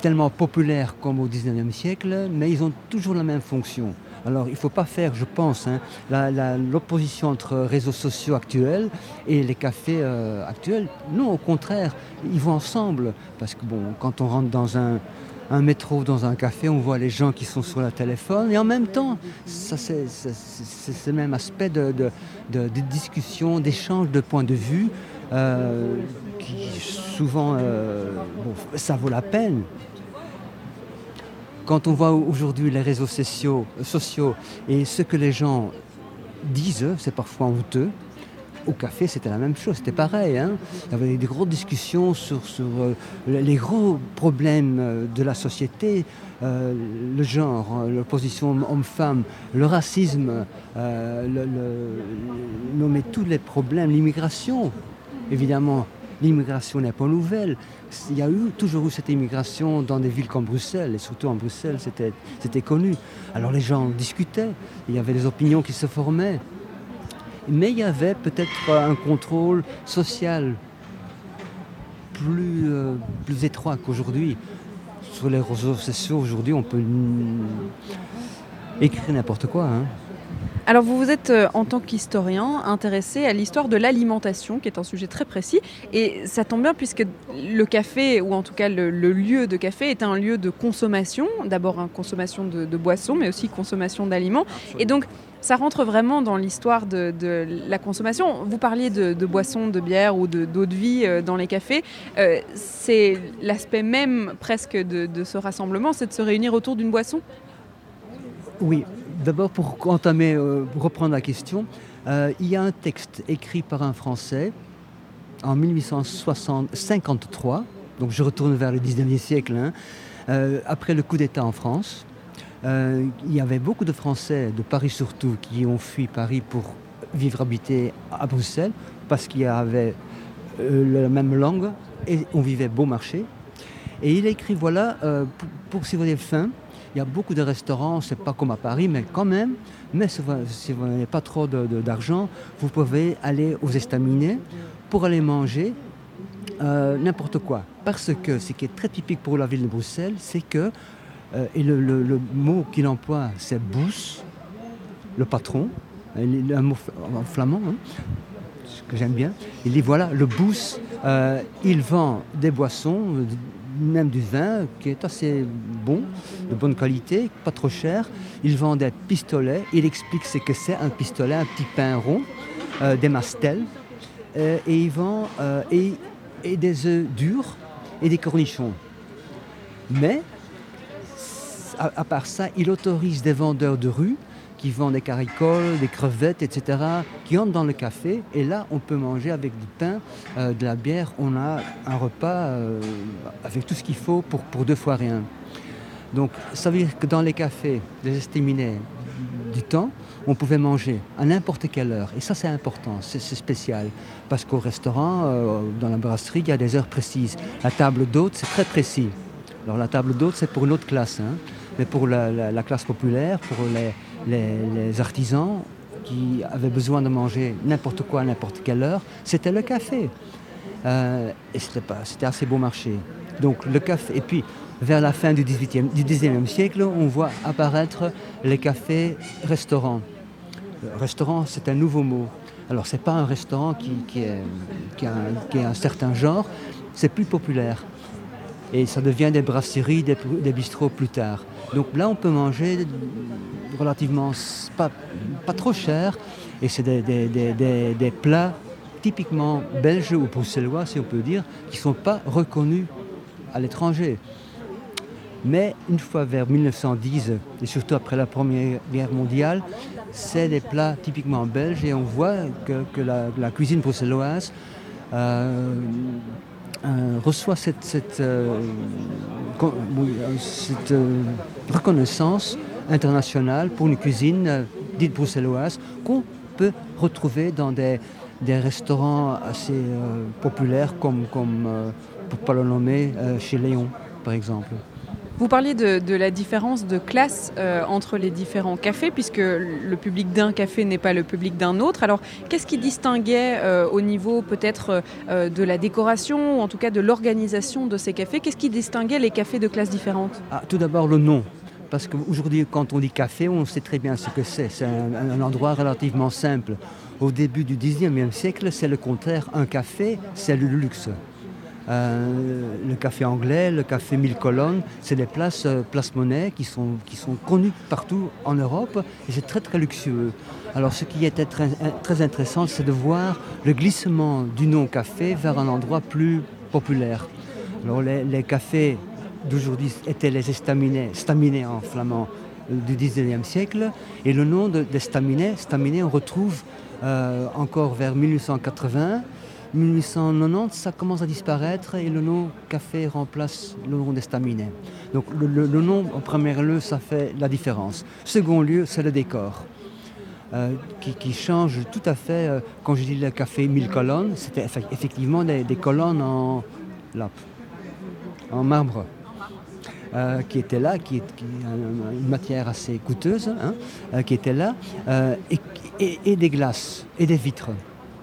tellement populaires comme au 19e siècle, mais ils ont toujours la même fonction. Alors il ne faut pas faire, je pense, hein, l'opposition entre réseaux sociaux actuels et les cafés euh, actuels. Non, au contraire, ils vont ensemble. Parce que bon, quand on rentre dans un, métro, dans un café, on voit les gens qui sont sur le téléphone. Et en même temps, c'est ce même aspect de, discussion, d'échange de points de vue. Euh, qui souvent, euh, ça vaut la peine. Quand on voit aujourd'hui les réseaux sociaux, et ce que les gens disent, c'est parfois honteux. Au café, c'était la même chose, c'était pareil. Hein. Il y avait des grosses discussions sur, euh, les gros problèmes euh, de la société, euh, le genre, l'opposition homme-femme, le racisme, nommer tous les problèmes, l'immigration, évidemment. L'immigration n'est pas nouvelle. Il y a eu, toujours eu cette immigration dans des villes comme Bruxelles, et surtout en Bruxelles, c'était connu. Alors les gens discutaient, il y avait des opinions qui se formaient. Mais il y avait peut-être un contrôle social plus, euh, étroit qu'aujourd'hui. Sur les réseaux sociaux, aujourd'hui, on peut écrire n'importe quoi. Hein. Alors vous vous êtes euh, en tant qu'historien intéressé à l'histoire de l'alimentation, qui est un sujet très précis, et ça tombe bien puisque le café, ou en tout cas le, lieu de café, est un lieu de consommation, d'abord une consommation de, boissons, mais aussi consommation d'aliments, et donc ça rentre vraiment dans l'histoire de, la consommation. Vous parliez de, boissons, de bière ou d'eau de, vie euh, dans les cafés. Euh, c'est l'aspect même presque de, ce rassemblement, c'est de se réunir autour d'une boisson? Oui, D'abord, pour entamer, euh, reprendre la question, euh, il y a un texte écrit par un Français en 1853, donc je retourne vers le 19e siècle, hein, euh, après le coup d'État en France. il y avait beaucoup de Français, de Paris surtout, qui ont fui Paris pour vivre, habiter à Bruxelles, parce qu'il y avait la même langue et on vivait beau marché. Et il a écrit, voilà, pour, pour si vous avez faim, il y a beaucoup de restaurants, c'est pas comme à Paris, mais quand même. Mais si vous, n'avez pas trop d'argent, vous pouvez aller aux estaminets pour aller manger euh, n'importe quoi. Parce que ce qui est très typique pour la ville de Bruxelles, c'est que, euh, et le, mot qu'il emploie, c'est bous, le patron, un mot en flamand, hein, ce que j'aime bien. Il dit voilà, le bous, euh, il vend des boissons, même du vin qui est assez bon, de bonne qualité, pas trop cher. Il vend des pistolets. Il explique ce que c'est un pistolet, un petit pain rond, euh, des mastels. Euh, et il vend euh, et, et, des œufs durs et des cornichons. Mais, à part ça, il autorise des vendeurs de rue qui vendent des caricoles, des crevettes, etc., qui entrent dans le café. Et là, on peut manger avec du pain, euh, de la bière. On a un repas euh, avec tout ce qu'il faut pour, pour deux fois rien. Donc, ça veut dire que dans les cafés, les estiminés du temps, on pouvait manger à n'importe quelle heure. Et ça, c'est important, c'est spécial. Parce qu'au restaurant, euh, dans la brasserie, il y a des heures précises. La table d'hôte, c'est très précis. Alors, la table d'hôte, c'est pour une autre classe. Hein. Mais pour la, la classe populaire, pour les, les, artisans qui avaient besoin de manger n'importe quoi à n'importe quelle heure, c'était le café. Euh, et c'était assez beau marché. Donc le café. Et puis vers la fin du, 18e, du 19e siècle, on voit apparaître les cafés-restaurants. Restaurant, c'est un nouveau mot. Alors c'est pas un restaurant qui, est, un, certain genre, c'est plus populaire. Et ça devient des brasseries, des, des bistrots plus tard. Donc là, on peut manger relativement pas, pas trop cher. Et c'est des, plats typiquement belges ou bruxellois, si on peut dire, qui ne sont pas reconnus à l'étranger. Mais une fois vers 1910, et surtout après la Première Guerre mondiale, c'est des plats typiquement belges et on voit que, la, cuisine bruxelloise euh, euh, reçoit cette, euh, cette reconnaissance internationale pour une cuisine euh, dite bruxelloise qu'on peut retrouver dans des, restaurants assez euh, populaires comme, comme euh, pour ne pas le nommer, chez Léon par exemple. Vous parliez de, la différence de classe euh, entre les différents cafés, puisque le public d'un café n'est pas le public d'un autre. Alors, qu'est-ce qui distinguait euh, au niveau peut-être euh, de la décoration, ou en tout cas de l'organisation de ces cafés? Qu'est-ce qui distinguait les cafés de classes différentes? Ah, Tout d'abord, le nom. Parce qu'aujourd'hui, quand on dit café, on sait très bien ce que c'est. C'est un, endroit relativement simple. Au début du 19e siècle, c'est le contraire. Un café, c'est le luxe. Euh, le café anglais, le café Mille Colonnes, c'est des places, euh, place monnaie qui sont, qui sont connues partout en Europe et c'est très très luxueux. Alors ce qui était très, très intéressant, c'est de voir le glissement du nom café vers un endroit plus populaire. Alors les, cafés d'aujourd'hui étaient les estaminets, staminets en flamand euh, du 19e siècle et le nom de, des staminets, staminets on retrouve encore vers 1880 1890, ça commence à disparaître et le nom café remplace le nom d'estaminet. Donc le, nom, en premier lieu, ça fait la différence. Second lieu, c'est le décor. Euh, qui, change tout à fait. Euh, quand je dis le café mille colonnes, c'était effectivement des, colonnes en, en marbre. Euh, qui étaient là, qui est une matière assez coûteuse, hein, qui était là, et, des glaces, et des vitres,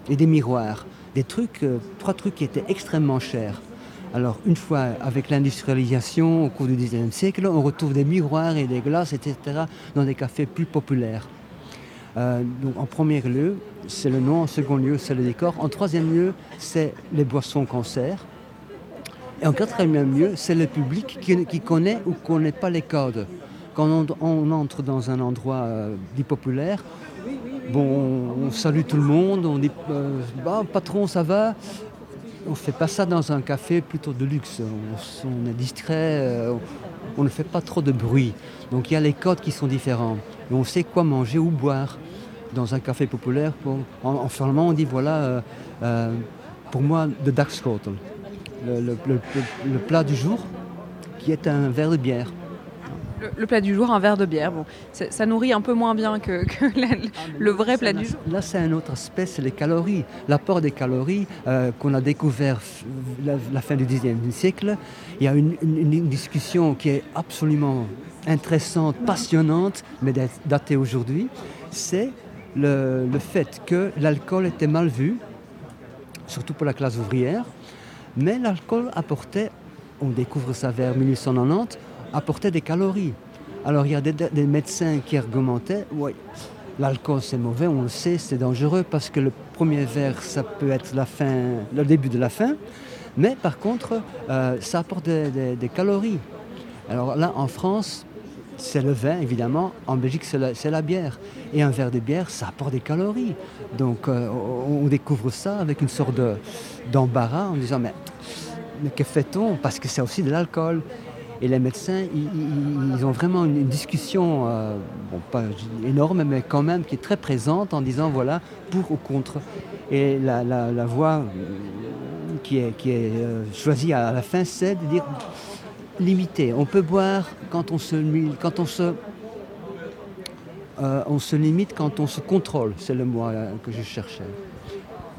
et des miroirs des trucs, euh, trois trucs qui étaient extrêmement chers. Alors, une fois avec l'industrialisation au cours du XIXe siècle, on retrouve des miroirs et des glaces, etc., dans des cafés plus populaires. Euh, donc, en premier lieu, c'est le nom. En second lieu, c'est le décor. En troisième lieu, c'est les boissons concerts. Et en quatrième lieu, c'est le public qui, connaît ou connaît pas les codes. Quand on, entre dans un endroit euh, dit populaire, Bon, on salue tout le monde, on dit euh, bah, patron, ça va. On ne fait pas ça dans un café plutôt de luxe. On, est distrait, euh, on ne fait pas trop de bruit. Donc il y a les codes qui sont différents. Et on sait quoi manger ou boire dans un café populaire. en, en flamand, on dit voilà, euh, pour moi, de Dagschotel, le plat du jour, qui est un verre de bière. Le, plat du jour, un verre de bière. Bon, ça nourrit un peu moins bien que, le vrai plat du jour. Là, c'est un autre aspect, c'est les calories. L'apport des calories euh, qu'on a découvert la, la fin du XIXe siècle. Il y a une, discussion qui est absolument intéressante, passionnante, mais datée aujourd'hui. C'est le, le fait que l'alcool était mal vu, surtout pour la classe ouvrière, mais l'alcool apportait, on découvre ça vers 1890, apportait des calories. Alors il y a des, médecins qui argumentaient, oui, l'alcool c'est mauvais, on le sait, c'est dangereux parce que le premier verre, ça peut être le début de la fin, mais par contre, euh, ça apporte des, calories. Alors là, en France, c'est le vin, évidemment. En Belgique, c'est la, bière. Et un verre de bière, ça apporte des calories. Donc, euh, on découvre ça avec une sorte d'embarras en disant, mais que fait-on? Parce que c'est aussi de l'alcool. Et les médecins, ils, ont vraiment une, discussion, euh, bon, pas énorme, mais quand même qui est très présente en disant voilà, pour ou contre. Et la, voie euh, qui est, euh, choisie à la fin, c'est de dire limiter. On peut boire quand on se limite, quand on se contrôle. C'est le mot que je cherchais.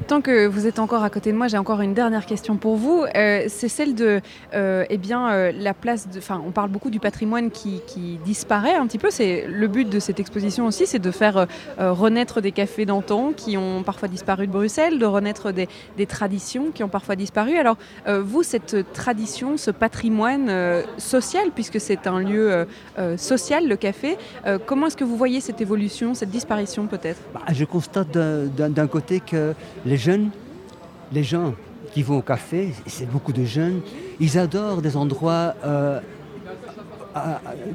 Tant que vous êtes encore à côté de moi, j'ai encore une dernière question pour vous. Euh, c'est celle de, euh, eh bien, euh, la place. Enfin, on parle beaucoup du patrimoine qui, disparaît un petit peu. C'est le but de cette exposition aussi, c'est de faire renaître des cafés d'antan qui ont parfois disparu de Bruxelles, de renaître des, traditions qui ont parfois disparu. Alors, vous, cette tradition, ce patrimoine social, puisque c'est un lieu social, le café, comment est-ce que vous voyez cette évolution, cette disparition peut-être? Bah, Je constate d'un côté que jeunes, les gens qui vont au café, c'est beaucoup de jeunes, ils adorent des endroits euh,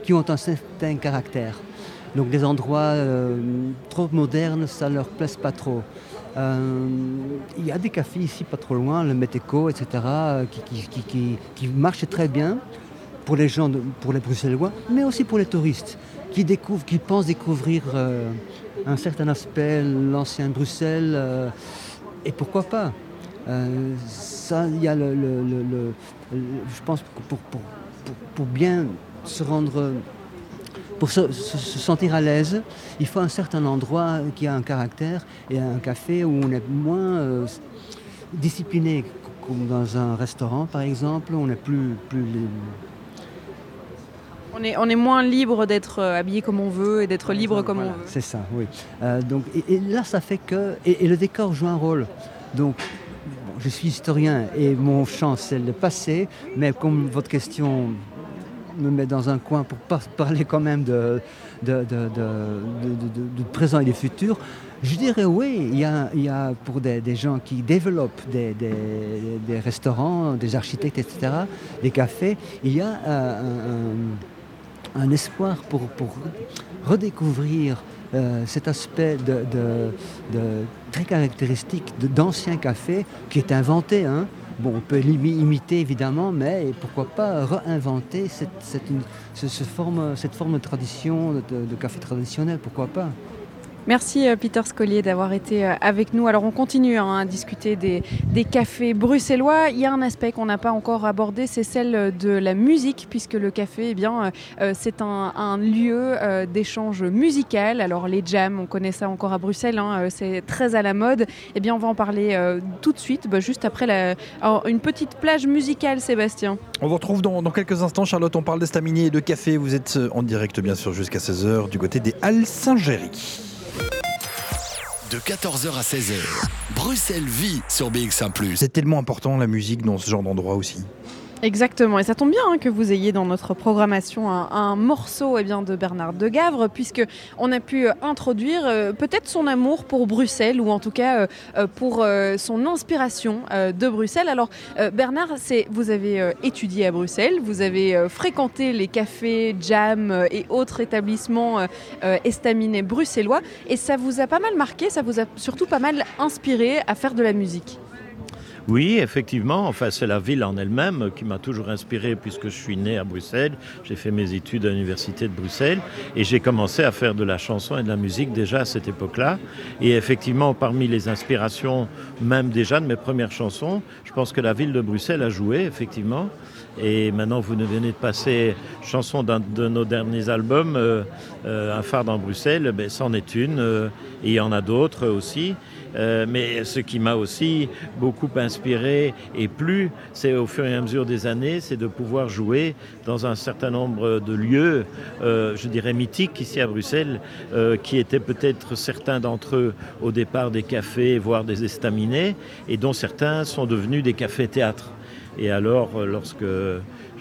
qui ont un certain caractère. Donc des endroits euh, trop modernes, ça ne leur plaise pas trop. Euh, il y a des cafés ici pas trop loin, le Meteco, etc., qui, marchent très bien pour les gens, pour les Bruxellois, mais aussi pour les touristes qui découvrent, qui pensent découvrir un certain aspect, l'ancien Bruxelles. Et pourquoi pas? Euh, Ça, il y a le, je pense pour, pour, pour, bien se rendre, pour se, sentir à l'aise, il faut un certain endroit qui a un caractère et un café où on est moins euh, discipliné, comme dans un restaurant par exemple, on est plus, plus On est, on est moins libre d'être euh, habillé comme on veut et d'être libre comme on veut. C'est ça, oui. Euh, donc, et, et là, ça fait que. Et, et le décor joue un rôle. Donc, bon, je suis historien et mon champ, c'est le passé, mais comme votre question me met dans un coin pour par- parler quand même de, de, de, de- de- de- de- de présent et du futur, je dirais oui, il y a, il y a pour des, des gens qui développent des, des- des restaurants, des architectes, etc., des cafés, il y a euh, un- un- un espoir pour, redécouvrir euh, cet aspect très caractéristique d'anciens cafés qui est inventé. hein. On peut l'imi- imiter évidemment, mais pourquoi pas réinventer cette, cette, ce- ce forme, de tradition, de café traditionnel, pourquoi pas Merci euh, Peter Scollier d'avoir été euh, avec nous. Alors on continue hein, à discuter des, cafés bruxellois. Il y a un aspect qu'on n'a pas encore abordé, c'est celle de la musique, puisque le café, eh bien, euh, c'est un, lieu d'échange musical. Alors les jams, on connaît ça encore à Bruxelles, hein, c'est très à la mode. Eh bien, on va en parler tout de suite, bah, juste après une petite plage musicale, Sébastien. On vous retrouve dans, dans quelques instants. Charlotte, on parle d'estaminet et de café. Vous êtes en direct, bien sûr, jusqu'à 16h du côté des Halles Saint-Géry. De 14h à 16h, Bruxelles vit sur BX1 ⁇ C'est tellement important la musique dans ce genre d'endroit aussi. Exactement, et ça tombe bien hein, que vous ayez dans notre programmation un, morceau eh bien, de Bernard de Gavre, puisque on a pu euh, introduire euh, peut-être son amour pour Bruxelles, ou en tout cas euh, pour son inspiration de Bruxelles. Alors Bernard, vous avez étudié à Bruxelles, vous avez fréquenté les cafés, jam euh, et autres établissements estaminets bruxellois, et ça vous a pas mal marqué, ça vous a surtout pas mal inspiré à faire de la musique. Oui, effectivement. Enfin, c'est la ville en elle-même qui m'a toujours inspiré puisque je suis né à Bruxelles. J'ai fait mes études à l'université de Bruxelles et j'ai commencé à faire de la chanson et de la musique déjà à cette époque-là. Et effectivement, parmi les inspirations, même déjà de mes premières chansons, je pense que la ville de Bruxelles a joué, effectivement. Et maintenant, vous venez de passer chanson d'un de nos derniers albums, euh, euh, Un phare dans Bruxelles, ben, c'en est une. euh, et il y en a d'autres aussi. Euh, mais ce qui m'a aussi beaucoup inspiré et plu, c'est au fur et à mesure des années, c'est de pouvoir jouer dans un certain nombre de lieux, euh, je dirais mythiques ici à Bruxelles, euh, qui étaient peut-être certains d'entre eux au départ des cafés, voire des estaminets, et dont certains sont devenus des cafés-théâtres. Et alors, euh, lorsque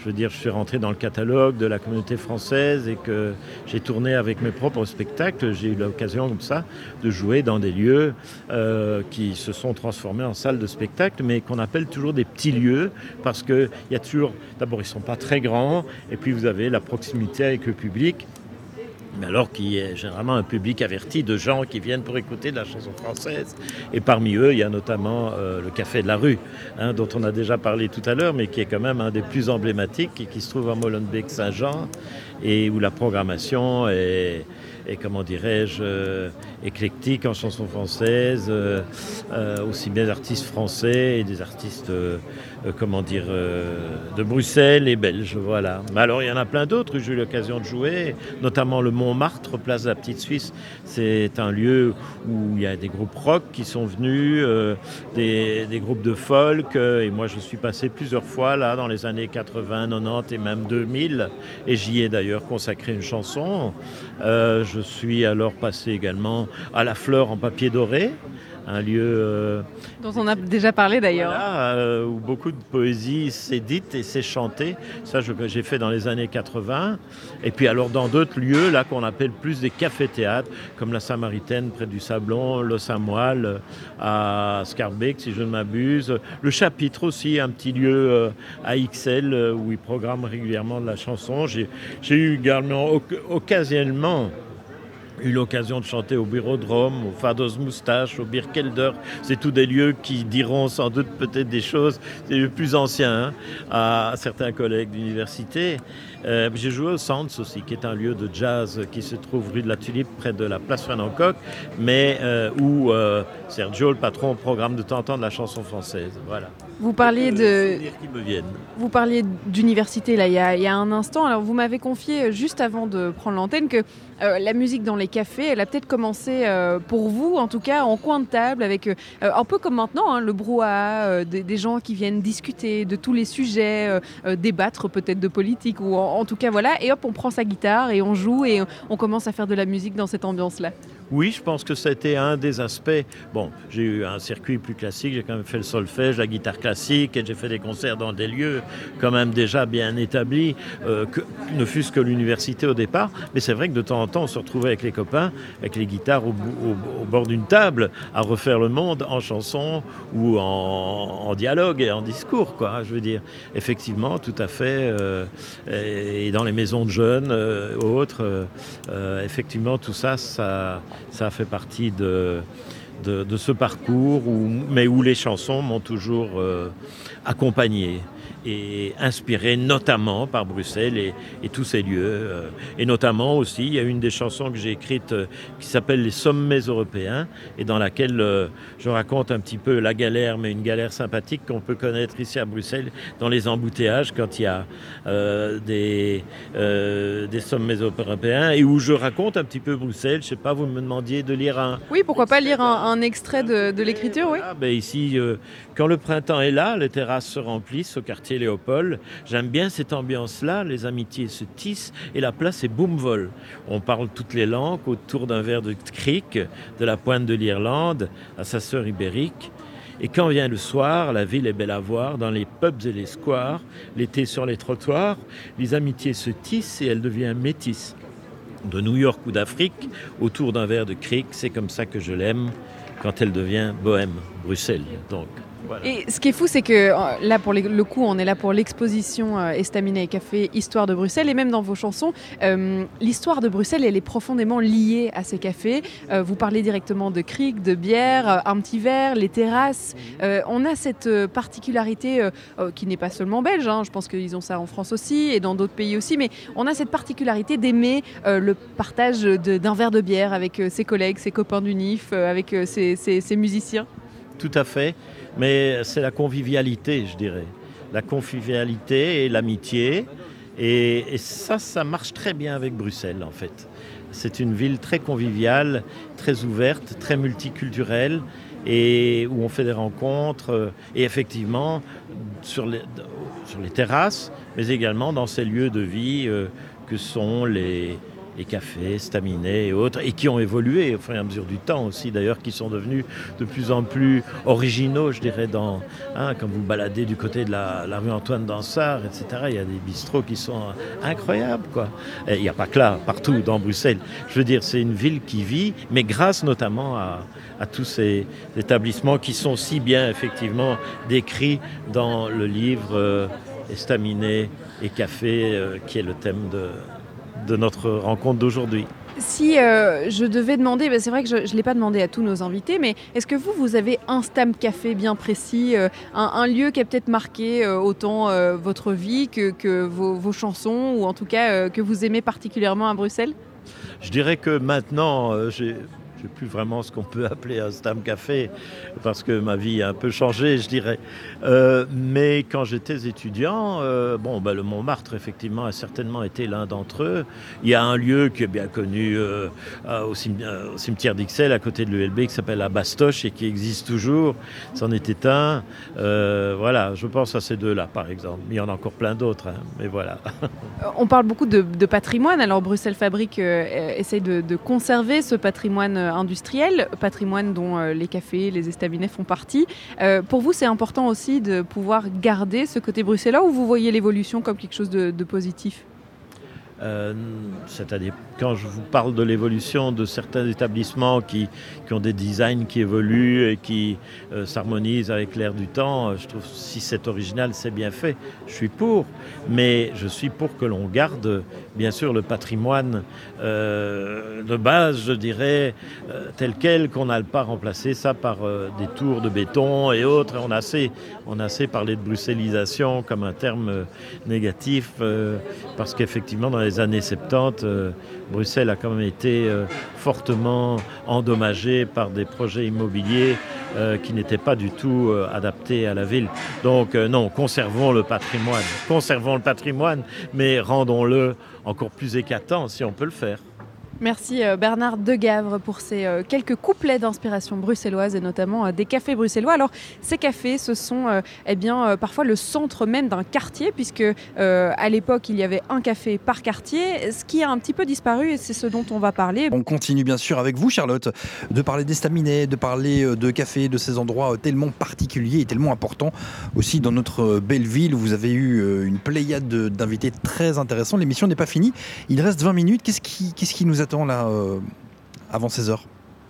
je veux dire, je suis rentré dans le catalogue de la communauté française et que j'ai tourné avec mes propres spectacles, j'ai eu l'occasion comme ça de jouer dans des lieux euh, qui se sont transformés en salles de spectacle, mais qu'on appelle toujours des petits lieux parce qu'il y a toujours, d'abord ils ne sont pas très grands, et puis vous avez la proximité avec le public mais alors qui est généralement un public averti de gens qui viennent pour écouter de la chanson française. Et parmi eux, il y a notamment euh, le Café de la Rue, hein, dont on a déjà parlé tout à l'heure, mais qui est quand même un des plus emblématiques et qui se trouve à Molenbeek-Saint-Jean, et où la programmation est, comment dirais-je, euh, éclectique en chanson française, euh, aussi bien des artistes français et des artistes, comment dire, euh, de Bruxelles et belges, voilà. Mais alors il y en a plein d'autres où j'ai eu l'occasion de jouer, notamment le Montmartre, place de la Petite Suisse. C'est un lieu où il y a des groupes rock qui sont venus, euh, des, des groupes de folk, euh, et moi je suis passé plusieurs fois là dans les années 80, 90 et même 2000, et j'y ai d'ailleurs consacré une chanson. Euh, je suis alors passé également à la Fleur en papier doré, un lieu euh, Dont on a déjà parlé d'ailleurs. voilà, euh, où beaucoup de poésie s'est dite et s'est chantée. Ça, j'ai fait dans les années 80. Et puis alors dans d'autres lieux, là qu'on appelle plus des cafés-théâtres, comme la Samaritaine près du Sablon, le Samoil euh, à Scarbeck, si je ne m'abuse. Le Chapitre aussi, un petit lieu euh, à XL où ils programment régulièrement de la chanson. J'ai j'ai eu également oc- occasionnellement eu l'occasion de chanter au Bureau-Drome, au Fados Moustache, au Birkelder. C'est tous des lieux qui diront sans doute peut-être des choses, c'est les plus anciens, hein, à certains collègues d'université. Euh, J'ai joué au Sands aussi, qui est un lieu de jazz qui se trouve rue de la Tulipe, près de la place Fanancock, mais euh, où euh, Sergio, le patron, programme de temps en temps de la chanson française. Voilà. Vous parliez de. Qui me viennent. Vous parliez d'université là il y, a, il y, a, un instant. Alors vous m'avez confié juste avant de prendre l'antenne que euh, la musique dans les cafés, elle a peut-être commencé euh, pour vous, en tout cas en coin de table, avec euh, un peu comme maintenant hein, le brouhaha, des, des, gens qui viennent discuter de tous les sujets, débattre peut-être de politique ou en, en, tout cas voilà. Et hop, on prend sa guitare et on joue et on commence à faire de la musique dans cette ambiance-là. Oui, je pense que c'était un des aspects. Bon, j'ai eu un circuit plus classique, j'ai quand même fait le solfège, la guitare classique, et j'ai fait des concerts dans des lieux quand même déjà bien établis, euh, que, ne fût-ce que l'université au départ. Mais c'est vrai que de temps en temps, on se retrouvait avec les copains, avec les guitares au, bord d'une table, à refaire le monde en chanson ou en, dialogue et en discours, quoi. Je veux dire, effectivement, tout à fait. Euh, et dans les maisons de jeunes, euh, autres, euh, effectivement, tout ça, ça ça fait partie de, ce parcours, mais où les chansons m'ont toujours euh, accompagné et inspiré notamment par Bruxelles et, et tous ces lieux. Euh, et notamment aussi, il y a une des chansons que j'ai écrites euh, qui s'appelle Les sommets européens et dans laquelle euh, je raconte un petit peu la galère, mais une galère sympathique qu'on peut connaître ici à Bruxelles dans les embouteillages quand il y a euh, des, euh, des sommets européens et où je raconte un petit peu Bruxelles. Je sais pas, vous me demandiez de lire un... Oui, pourquoi pas lire un, un extrait de, de l'écriture, oui. Ah, ben ici, euh, quand le printemps est là, les terrasses se remplissent au quartier Léopold. J'aime bien cette ambiance-là, les amitiés se tissent et la place est boum vol. On parle toutes les langues autour d'un verre de cric, de la pointe de l'Irlande à sa sœur ibérique. Et quand vient le soir, la ville est belle à voir, dans les pubs et les squares, l'été sur les trottoirs, les amitiés se tissent et elles deviennent métisses. De New York ou d'Afrique, autour d'un verre de cric, c'est comme ça que je l'aime, quand elle devient bohème, Bruxelles donc. Voilà. Et ce qui est fou, c'est que euh, là, pour le coup, on est là pour l'exposition euh, Estaminet et Café Histoire de Bruxelles. Et même dans vos chansons, euh, l'histoire de Bruxelles, elle est profondément liée à ces cafés. Euh, vous parlez directement de cric, de bière, un petit verre, les terrasses. On a cette particularité qui n'est pas seulement belge, hein, je pense qu'ils ont ça en France aussi et dans d'autres pays aussi, mais on a cette particularité d'aimer le partage d'un verre de bière avec ses collègues, ses copains du NIF, avec ses, ses, ses musiciens. Tout à fait mais c'est la convivialité, je dirais. La convivialité et l'amitié. Et, ça, ça marche très bien avec Bruxelles, en fait. C'est une ville très conviviale, très ouverte, très multiculturelle, et où on fait des rencontres. Et effectivement, sur les, sur les terrasses, mais également dans ces lieux de vie euh, que sont les, les cafés, staminés et autres, et qui ont évolué au fur et à mesure du temps aussi, d'ailleurs, qui sont devenus de plus en plus originaux, je dirais, dans, hein, quand vous baladez du côté de la, rue Antoine Dansard, etc., il y a des bistrots qui sont incroyables, quoi. Et il n'y a pas que là, partout dans Bruxelles. Je veux dire, c'est une ville qui vit, mais grâce notamment à, à tous ces établissements qui sont si bien, effectivement, décrits dans le livre euh, Estaminet et Café, euh, qui est le thème de, de notre rencontre d'aujourd'hui. Si euh, je devais demander, ben c'est vrai que je ne l'ai pas demandé à tous nos invités, mais est-ce que vous, vous avez un stam café bien précis, euh, un, un, lieu qui a peut-être marqué euh, autant votre vie que, que vos, vos, chansons, ou en tout cas que vous aimez particulièrement à Bruxelles? Je dirais que maintenant, j'ai je sais plus vraiment ce qu'on peut appeler un stam café parce que ma vie a un peu changé je dirais. Euh, mais quand j'étais étudiant euh, bon bah, le Montmartre effectivement a certainement été l'un d'entre eux. Il y a un lieu qui est bien connu euh, au, cimetière, d'Ixelles à côté de l'ULB qui s'appelle la Bastoche et qui existe toujours. C'en était un. Voilà je pense à ces deux là par exemple. Il y en a encore plein d'autres hein, mais voilà. On parle beaucoup de, patrimoine. Alors Bruxelles Fabrique essaye de, de conserver ce patrimoine industriel, patrimoine dont euh, les cafés, les estaminets font partie. Euh, pour vous, c'est important aussi de pouvoir garder ce côté bruxellois ou vous voyez l'évolution comme quelque chose de positif? Euh, C'est-à-dire, quand je vous parle de l'évolution de certains établissements qui, qui ont des designs qui évoluent et qui euh, s'harmonisent avec l'air du temps, je trouve si c'est original, c'est bien fait. Je suis pour, mais je suis pour que l'on garde, bien sûr, le patrimoine euh, de base, je dirais, euh, tel quel, qu'on n'a pas remplacé ça par euh, des tours de béton et autres. On a assez, on a assez parlé de bruxellisation comme un terme euh, négatif, euh, parce qu'effectivement, dans les les années 70, euh, Bruxelles a quand même été euh, fortement endommagée par des projets immobiliers euh, qui n'étaient pas du tout adaptés à la ville. Donc non, conservons le patrimoine, conservons le patrimoine, mais rendons-le encore plus écatant si on peut le faire. Merci euh, Bernard Degavre pour ces euh, quelques couplets d'inspiration bruxelloise et notamment euh, des cafés bruxellois. Alors ces cafés, ce sont eh bien, parfois le centre même d'un quartier puisque à l'époque il y avait un café par quartier, ce qui a un petit peu disparu et c'est ce dont on va parler. On continue bien sûr avec vous, Charlotte, de parler d'estaminet, de parler de café, de ces endroits tellement particuliers et tellement importants aussi dans notre belle ville vous avez eu une pléiade de- d'invités très intéressants. L'émission n'est pas finie, il reste 20 minutes. Qu'est-ce qui, qu'est-ce qui nous attend là euh, avant 16h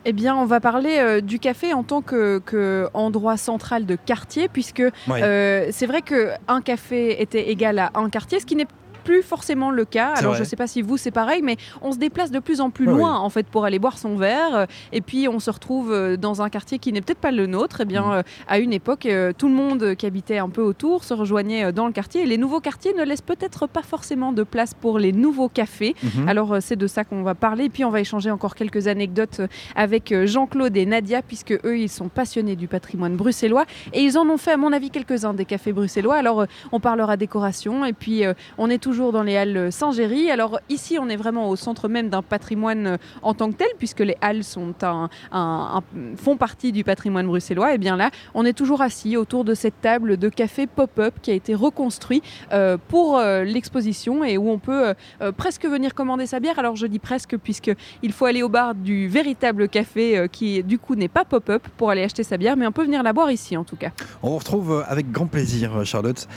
Eh bien, on va parler euh, du café en tant que, que endroit central de quartier, puisque Ouais. euh, c'est vrai qu'un café était égal à un quartier, ce qui n'est plus forcément le cas. Alors vrai. je ne sais pas si vous c'est pareil, mais on se déplace de plus en plus Ouais, loin en fait pour aller boire son verre, euh, et puis on se retrouve euh, dans un quartier qui n'est peut-être pas le nôtre. Eh bien, Mm. euh, à une époque, tout le monde qui habitait un peu autour se rejoignait dans le quartier, et les nouveaux quartiers ne laissent peut-être pas forcément de place pour les nouveaux cafés. Mhm. Alors c'est de ça qu'on va parler. Et puis on va échanger encore quelques anecdotes avec Jean-Claude et Nadia, puisque eux, ils sont passionnés du patrimoine bruxellois. Et ils en ont fait, à mon avis, quelques-uns des cafés bruxellois. Alors on parlera décoration. Et puis on est toujours dans les halles Saint-Géry. Alors ici, on est vraiment au centre même d'un patrimoine euh, en tant que tel, puisque les halles font partie du patrimoine bruxellois. Et bien là, on est toujours assis autour de cette table de café pop-up qui a été reconstruit euh, pour euh, l'exposition et où on peut presque venir commander sa bière. Alors je dis presque puisque il faut aller au bar du véritable café qui du coup n'est pas pop-up pour aller acheter sa bière, mais on peut venir la boire ici en tout cas. On vous retrouve avec grand plaisir, Charlotte.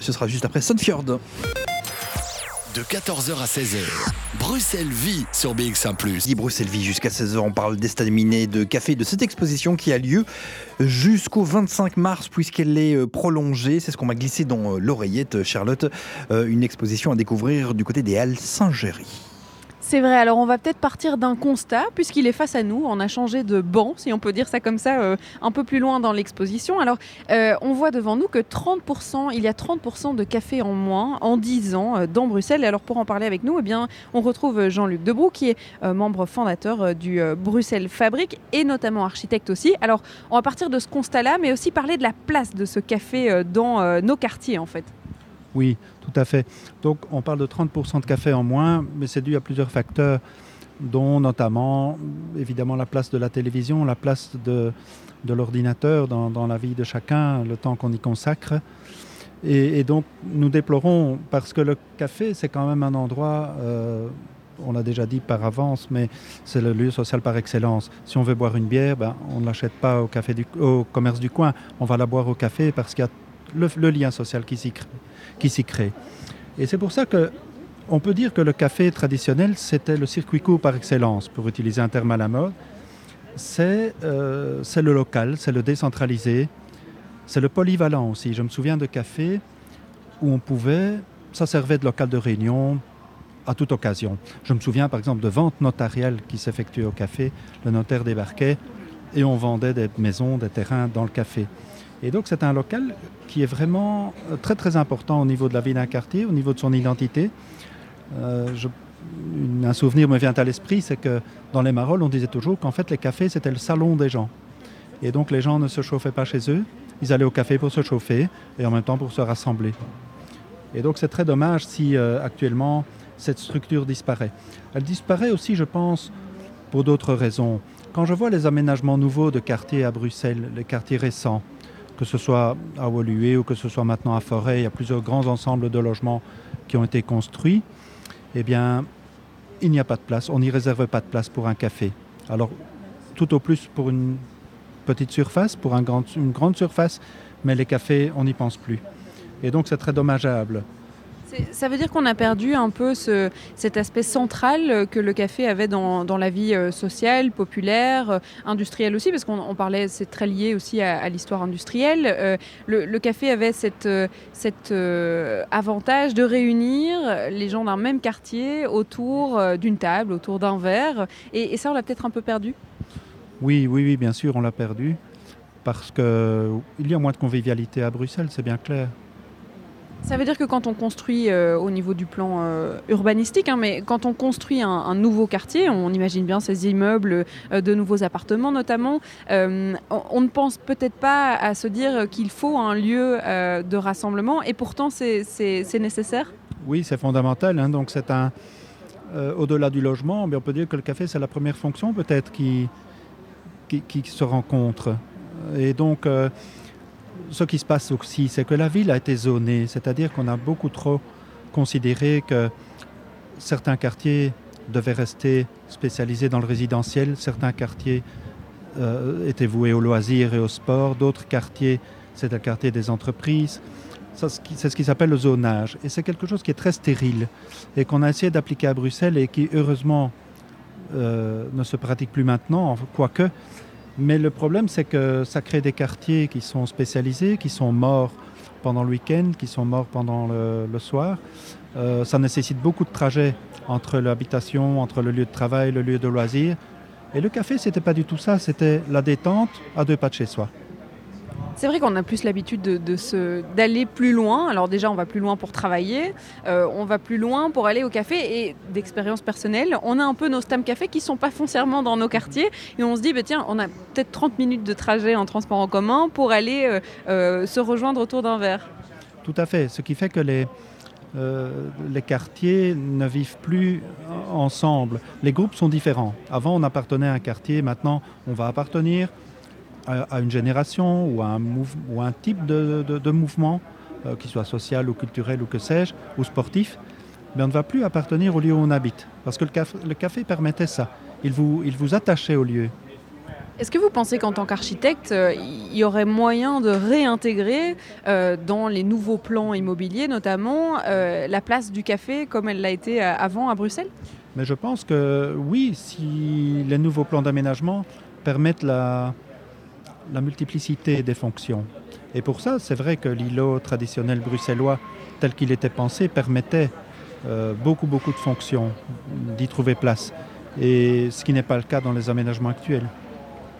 Ce sera juste après Sunfjord. De 14h à 16h, Bruxelles vit sur BX1 Guy Bruxelles vit jusqu'à 16h. On parle d'estaminet, de café, de cette exposition qui a lieu jusqu'au 25 mars puisqu'elle est euh, prolongée. C'est ce qu'on m'a glissé dans euh, l'oreillette, Charlotte. Euh, Une exposition à découvrir du côté des Halles Saint-Géry. C'est vrai, alors on va peut-être partir d'un constat, puisqu'il est face à nous, on a changé de banc, si on peut dire ça comme ça, euh, un peu plus loin dans l'exposition. Alors euh, on voit devant nous que 30%, il y a 30% de café en moins en 10 ans euh, dans Bruxelles. Et alors pour en parler avec nous, eh bien, on retrouve Jean-Luc Debroux, qui est membre fondateur du Bruxelles Fabrique, et notamment architecte aussi. Alors on va partir de ce constat-là, mais aussi parler de la place de ce café dans nos quartiers en fait. Oui, tout à fait. Donc on parle de 30% de café en moins, mais c'est dû à plusieurs facteurs, dont notamment évidemment la place de la télévision, la place de, l'ordinateur dans, la vie de chacun, le temps qu'on y consacre. Et, donc nous déplorons, parce que le café, c'est quand même un endroit, euh, on l'a déjà dit par avance, mais c'est le lieu social par excellence. Si on veut boire une bière, ben, on ne l'achète pas au, café du, au commerce du coin, on va la boire au café parce qu'il y a le lien social qui s'y crée qui s'y crée. Et c'est pour ça que on peut dire que le café traditionnel, c'était le circuit court par excellence, pour utiliser un terme à la mode. C'est euh, le local, c'est le décentralisé, c'est le polyvalent aussi. Je me souviens de cafés où on pouvait, ça servait de local de réunion à toute occasion. Je me souviens par exemple de ventes notariales qui s'effectuaient au café. Le notaire débarquait et on vendait des maisons, des terrains dans le café. Et donc c'est un local qui est vraiment euh, très très important au niveau de la vie d'un quartier, au niveau de son identité. Euh, un souvenir me vient à l'esprit, c'est que dans les Marolles, on disait toujours qu'en fait les cafés c'était le salon des gens. Et donc les gens ne se chauffaient pas chez eux, ils allaient au café pour se chauffer et en même temps pour se rassembler. Et donc c'est très dommage si euh, actuellement cette structure disparaît. Elle disparaît aussi, je pense, pour d'autres raisons. Quand je vois les aménagements nouveaux de quartiers à Bruxelles, les quartiers récents, que ce soit à Woluwe ou que ce soit maintenant à Forêt, il y a plusieurs grands ensembles de logements qui ont été construits, eh bien, il n'y a pas de place, on n'y réserve pas de place pour un café. Alors, tout au plus pour une petite surface, pour une grande surface, mais les cafés, on n'y pense plus. Et donc, c'est très dommageable. Ça veut dire qu'on a perdu un peu ce- cet aspect central que le café avait dans, la vie euh, sociale, populaire, euh, industrielle aussi, parce qu'on on parlait, c'est très lié aussi à, l'histoire industrielle. Euh, le, café avait cet avantage de réunir les gens d'un même quartier autour d'une table, autour d'un verre, et, et ça on l'a peut-être un peu perdu? Oui, oui, oui, bien sûr, on l'a perdu. Parce qu'il y a moins de convivialité à Bruxelles, c'est bien clair. Ça veut dire que quand on construit euh, au niveau du plan euh, urbanistique, hein, mais quand on construit un, nouveau quartier, on imagine bien ces immeubles, euh, de nouveaux appartements notamment, on, ne pense peut-être pas à se dire qu'il faut un lieu de rassemblement et pourtant c'est nécessaire? Oui, c'est fondamental. Hein, donc c'est un au-delà du logement, on peut dire que le café c'est la première fonction peut-être qui, qui, qui, se rencontre. Et donc ce qui se passe aussi, c'est que la ville a été zonée, c'est-à-dire qu'on a beaucoup trop considéré que certains quartiers devaient rester spécialisés dans le résidentiel, certains quartiers euh, étaient voués au loisir et au sport, d'autres quartiers, c'est le quartier des entreprises. C'est ce qui s'appelle le zonage. Et c'est quelque chose qui est très stérile et qu'on a essayé d'appliquer à Bruxelles et qui, heureusement, euh, ne se pratique plus maintenant, quoique, Mais le problème, c'est que ça crée des quartiers qui sont spécialisés, qui sont morts pendant le week-end, qui sont morts pendant le, soir. Euh, ça nécessite beaucoup de trajets entre l'habitation, entre le lieu de travail, le lieu de loisir. Et le café, ce n'était pas du tout ça, c'était la détente à deux pas de chez soi. C'est vrai qu'on a plus l'habitude d'aller de, de plus loin. Alors déjà, on va plus loin pour travailler, euh, on va plus loin pour aller au café et d'expérience personnelle, on a un peu nos stam cafés qui sont pas foncièrement dans nos quartiers et on se dit, bah, tiens, on a peut-être 30 minutes de trajet en transport en commun pour aller euh, euh, se rejoindre autour d'un verre. Tout à fait, ce qui fait que les, les quartiers ne vivent plus ensemble. Les groupes sont différents. Avant, on appartenait à un quartier, maintenant, on va appartenir à une génération ou à un, ou un type de, de, de mouvement, euh, qui soit social ou culturel ou que sais-je, ou sportif, mais on ne va plus appartenir au lieu où on habite. Parce que le café, le café permettait ça. Il vous, il vous attachait au lieu. Est-ce que vous pensez qu'en tant qu'architecte, euh, il y aurait moyen de réintégrer euh, dans les nouveaux plans immobiliers, notamment euh, la place du café comme elle l'a été avant à Bruxelles? Mais je pense que oui, si les nouveaux plans d'aménagement permettent la, la multiplicité des fonctions. Et pour ça, c'est vrai que l'îlot traditionnel bruxellois, tel qu'il était pensé, permettait euh, beaucoup, beaucoup de fonctions d'y trouver place. Et ce qui n'est pas le cas dans les aménagements actuels.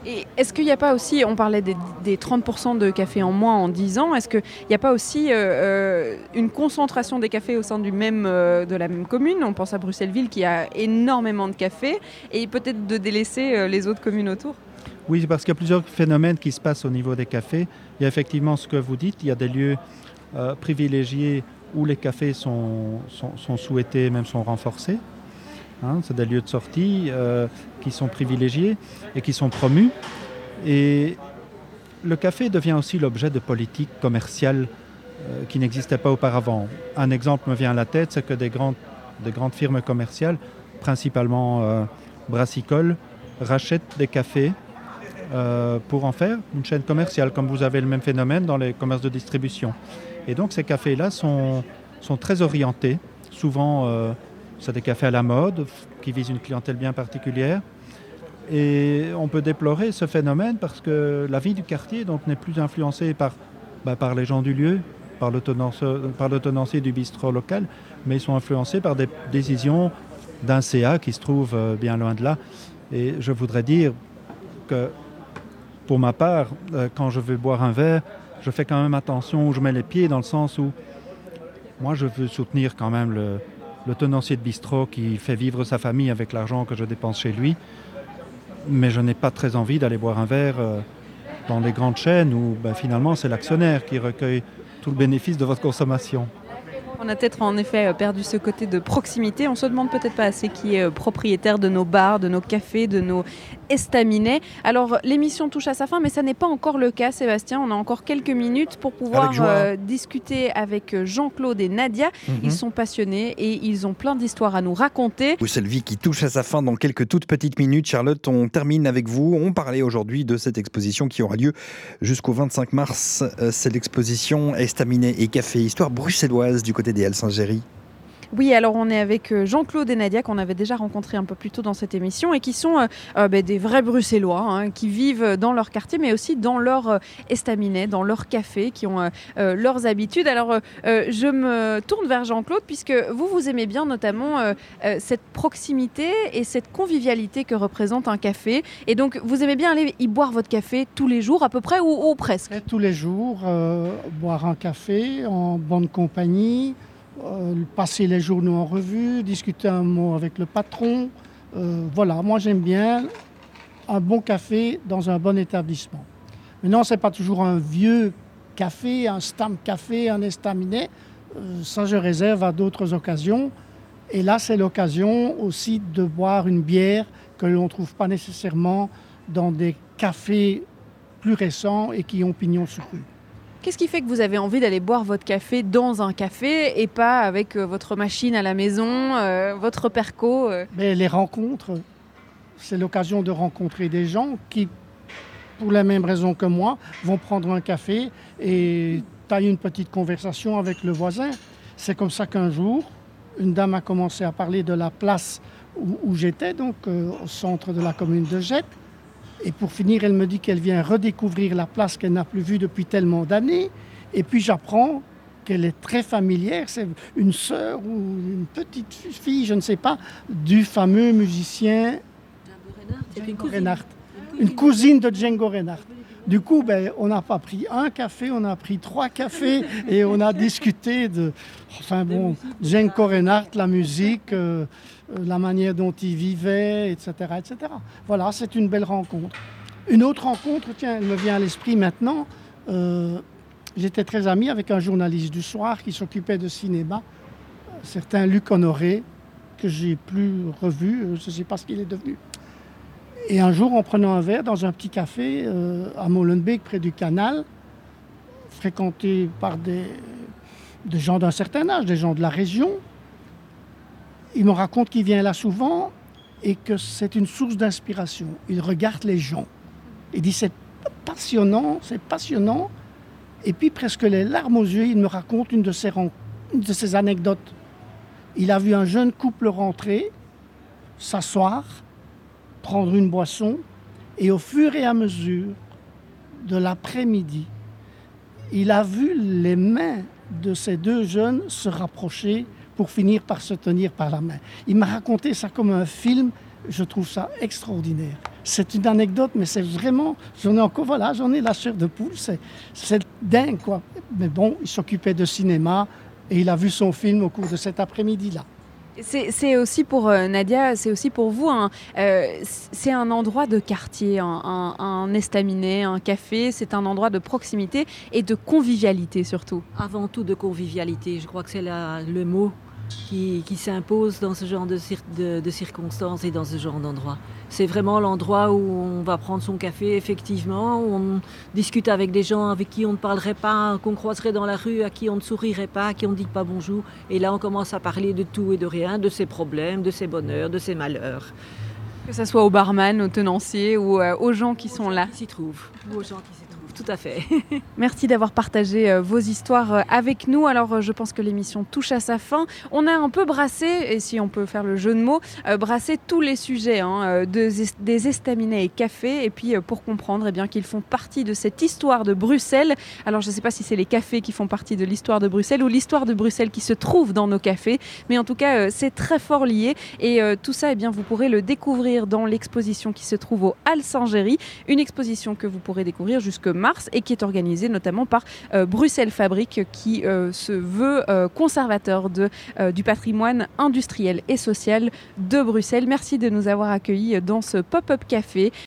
Et est-ce qu'il n'y a pas aussi, on parlait des, des 30% de café en moins en 10 ans, est-ce qu'il n'y a pas aussi euh, euh, une concentration des cafés au sein du même, de la même commune? On pense à Bruxelles-Ville qui a énormément de cafés et peut-être de délaisser les autres communes autour Oui, parce qu'il y a plusieurs phénomènes qui se passent au niveau des cafés. Il y a effectivement ce que vous dites, il y a des lieux euh, privilégiés où les cafés sont, sont, souhaités, même sont renforcés. C'est des lieux de sortie euh, qui sont privilégiés et qui sont promus. Et le café devient aussi l'objet de politiques commerciales euh, qui n'existaient pas auparavant. Un exemple me vient à la tête, c'est que des grandes, des grandes firmes commerciales, principalement brassicoles, rachètent des cafés euh, pour en faire une chaîne commerciale, comme vous avez le même phénomène dans les commerces de distribution. Et donc ces cafés-là sont, sont très orientés, souvent euh, c'est des cafés à la mode, qui visent une clientèle bien particulière. Et on peut déplorer ce phénomène parce que la vie du quartier n'est plus influencée par, bah, par les gens du lieu, par le tenancier du bistrot local, mais ils sont influencés par des décisions d'un CA qui se trouve euh, bien loin de là. Et je voudrais dire que pour ma part, euh, quand je veux boire un verre, je fais quand même attention où je mets les pieds dans le sens où moi je veux soutenir quand même le, tenancier de bistrot qui fait vivre sa famille avec l'argent que je dépense chez lui. Mais je n'ai pas très envie d'aller boire un verre euh, dans les grandes chaînes où ben, finalement c'est l'actionnaire qui recueille tout le bénéfice de votre consommation. On a peut-être en effet euh, perdu ce côté de proximité. On se demande peut-être pas assez qui est euh, propriétaire de nos bars, de nos cafés, de nos estaminets. Alors l'émission touche à sa fin, mais ça n'est pas encore le cas, Sébastien. On a encore quelques minutes pour pouvoir euh, discuter avec euh, Jean-Claude et Nadia. Mm -hmm. Ils sont passionnés et ils ont plein d'histoires à nous raconter. Bruxelles Vie qui touche à sa fin dans quelques toutes petites minutes. Charlotte, on termine avec vous. On parlait aujourd'hui de cette exposition qui aura lieu jusqu'au 25 mars. C'est l'exposition Estaminet et Café, histoire bruxelloise du côté des Halles Saint-Géry. Oui, alors on est avec euh, Jean-Claude et Nadia qu'on avait déjà rencontrés un peu plus tôt dans cette émission et qui sont euh, euh, ben, des vrais Bruxellois hein, qui vivent dans leur quartier mais aussi dans leur estaminet, dans leur café, qui ont leurs habitudes. Alors je me tourne vers Jean-Claude puisque vous, vous aimez bien notamment cette proximité et cette convivialité que représente un café. Et donc vous aimez bien aller y boire votre café tous les jours à peu près ou, presque? Tous les jours, boire un café en bonne compagnie, passer les journaux en revue, discuter un mot avec le patron. Euh, voilà, moi j'aime bien un bon café dans un bon établissement. Maintenant, ce n'est pas toujours un vieux café, un stamp café, un estaminet. Euh, ça, je réserve à d'autres occasions. Et là, c'est l'occasion aussi de boire une bière que l'on ne trouve pas nécessairement dans des cafés plus récents et qui ont pignon sur rue. Qu'est-ce qui fait que vous avez envie d'aller boire votre café dans un café et pas avec euh, votre machine à la maison, euh, votre perco euh? Les rencontres, c'est l'occasion de rencontrer des gens qui, pour la même raison que moi, vont prendre un café et tailler une petite conversation avec le voisin. C'est comme ça qu'un jour, une dame a commencé à parler de la place où, j'étais, donc au centre de la commune de Jette. Et pour finir, elle me dit qu'elle vient redécouvrir la place qu'elle n'a plus vue depuis tellement d'années. Et puis j'apprends qu'elle est très familière, c'est une sœur ou une petite fille, je ne sais pas, du fameux musicien Django Reinhardt. Une cousine de Django Reinhardt. Du coup, ben, on n'a pas pris un café, on a pris trois cafés et on a discuté de, enfin bon, Django Reinhardt, la musique, euh, la manière dont il vivait, etc., etc. Voilà, c'est une belle rencontre. Une autre rencontre, tiens, elle me vient à l'esprit maintenant. euh, J'étais très ami avec un journaliste du soir qui s'occupait de cinéma, un certain Luc Honoré, que j'ai plus revu, euh, je ne sais pas ce qu'il est devenu. Et un jour, en prenant un verre dans un petit café euh, à Molenbeek, près du canal, fréquenté par des gens d'un certain âge, des gens de la région, il me raconte qu'il vient là souvent et que c'est une source d'inspiration. Il regarde les gens. Il dit c'est passionnant, c'est passionnant. Et puis presque les larmes aux yeux, il me raconte une de ses, anecdotes. Il a vu un jeune couple rentrer, s'asseoir, prendre une boisson, et au fur et à mesure de l'après-midi, il a vu les mains de ces deux jeunes se rapprocher pour finir par se tenir par la main. Il m'a raconté ça comme un film, je trouve ça extraordinaire. C'est une anecdote, mais c'est vraiment, j'en ai encore, voilà, j'en ai la chair de poule, c'est, dingue, quoi. Mais bon, il s'occupait de cinéma et il a vu son film au cours de cet après-midi-là. C'est aussi pour euh, Nadia, c'est aussi pour vous, un, euh, c'est un endroit de quartier, un, un- un estaminet, un café, c'est un endroit de proximité et de convivialité surtout. Avant tout de convivialité, je crois que c'est le mot qui, qui s'impose dans ce genre de, cir- de- de circonstances et dans ce genre d'endroit. C'est vraiment l'endroit où on va prendre son café, effectivement, où on discute avec des gens avec qui on ne parlerait pas, qu'on croiserait dans la rue, à qui on ne sourirait pas, à qui on ne dit pas bonjour. Et là, on commence à parler de tout et de rien, de ses problèmes, de ses bonheurs, de ses malheurs. Que ce soit au barman, au tenancier ou euh, aux gens qui sont là. Qui s'y trouvent, ou aux gens qui s'y trouvent, tout à fait. Merci d'avoir partagé euh, vos histoires euh, avec nous. Alors, euh, je pense que l'émission touche à sa fin. On a un peu brassé, et si on peut faire le jeu de mots, brassé tous les sujets hein, de- des estaminets et cafés. Et puis, pour comprendre eh qu'ils font partie de cette histoire de Bruxelles. Alors, je ne sais pas si c'est les cafés qui font partie de l'histoire de Bruxelles ou l'histoire de Bruxelles qui se trouve dans nos cafés. Mais en tout cas, c'est très fort lié. Et tout ça, eh bien, vous pourrez le découvrir dans l'exposition qui se trouve au Hall Saint-Géry. Une exposition que vous pourrez découvrir jusque mars et qui est organisée notamment par euh, Bruxelles Fabrique qui euh, se veut euh, conservateur du patrimoine industriel et social de Bruxelles. Merci de nous avoir accueillis dans ce pop-up café.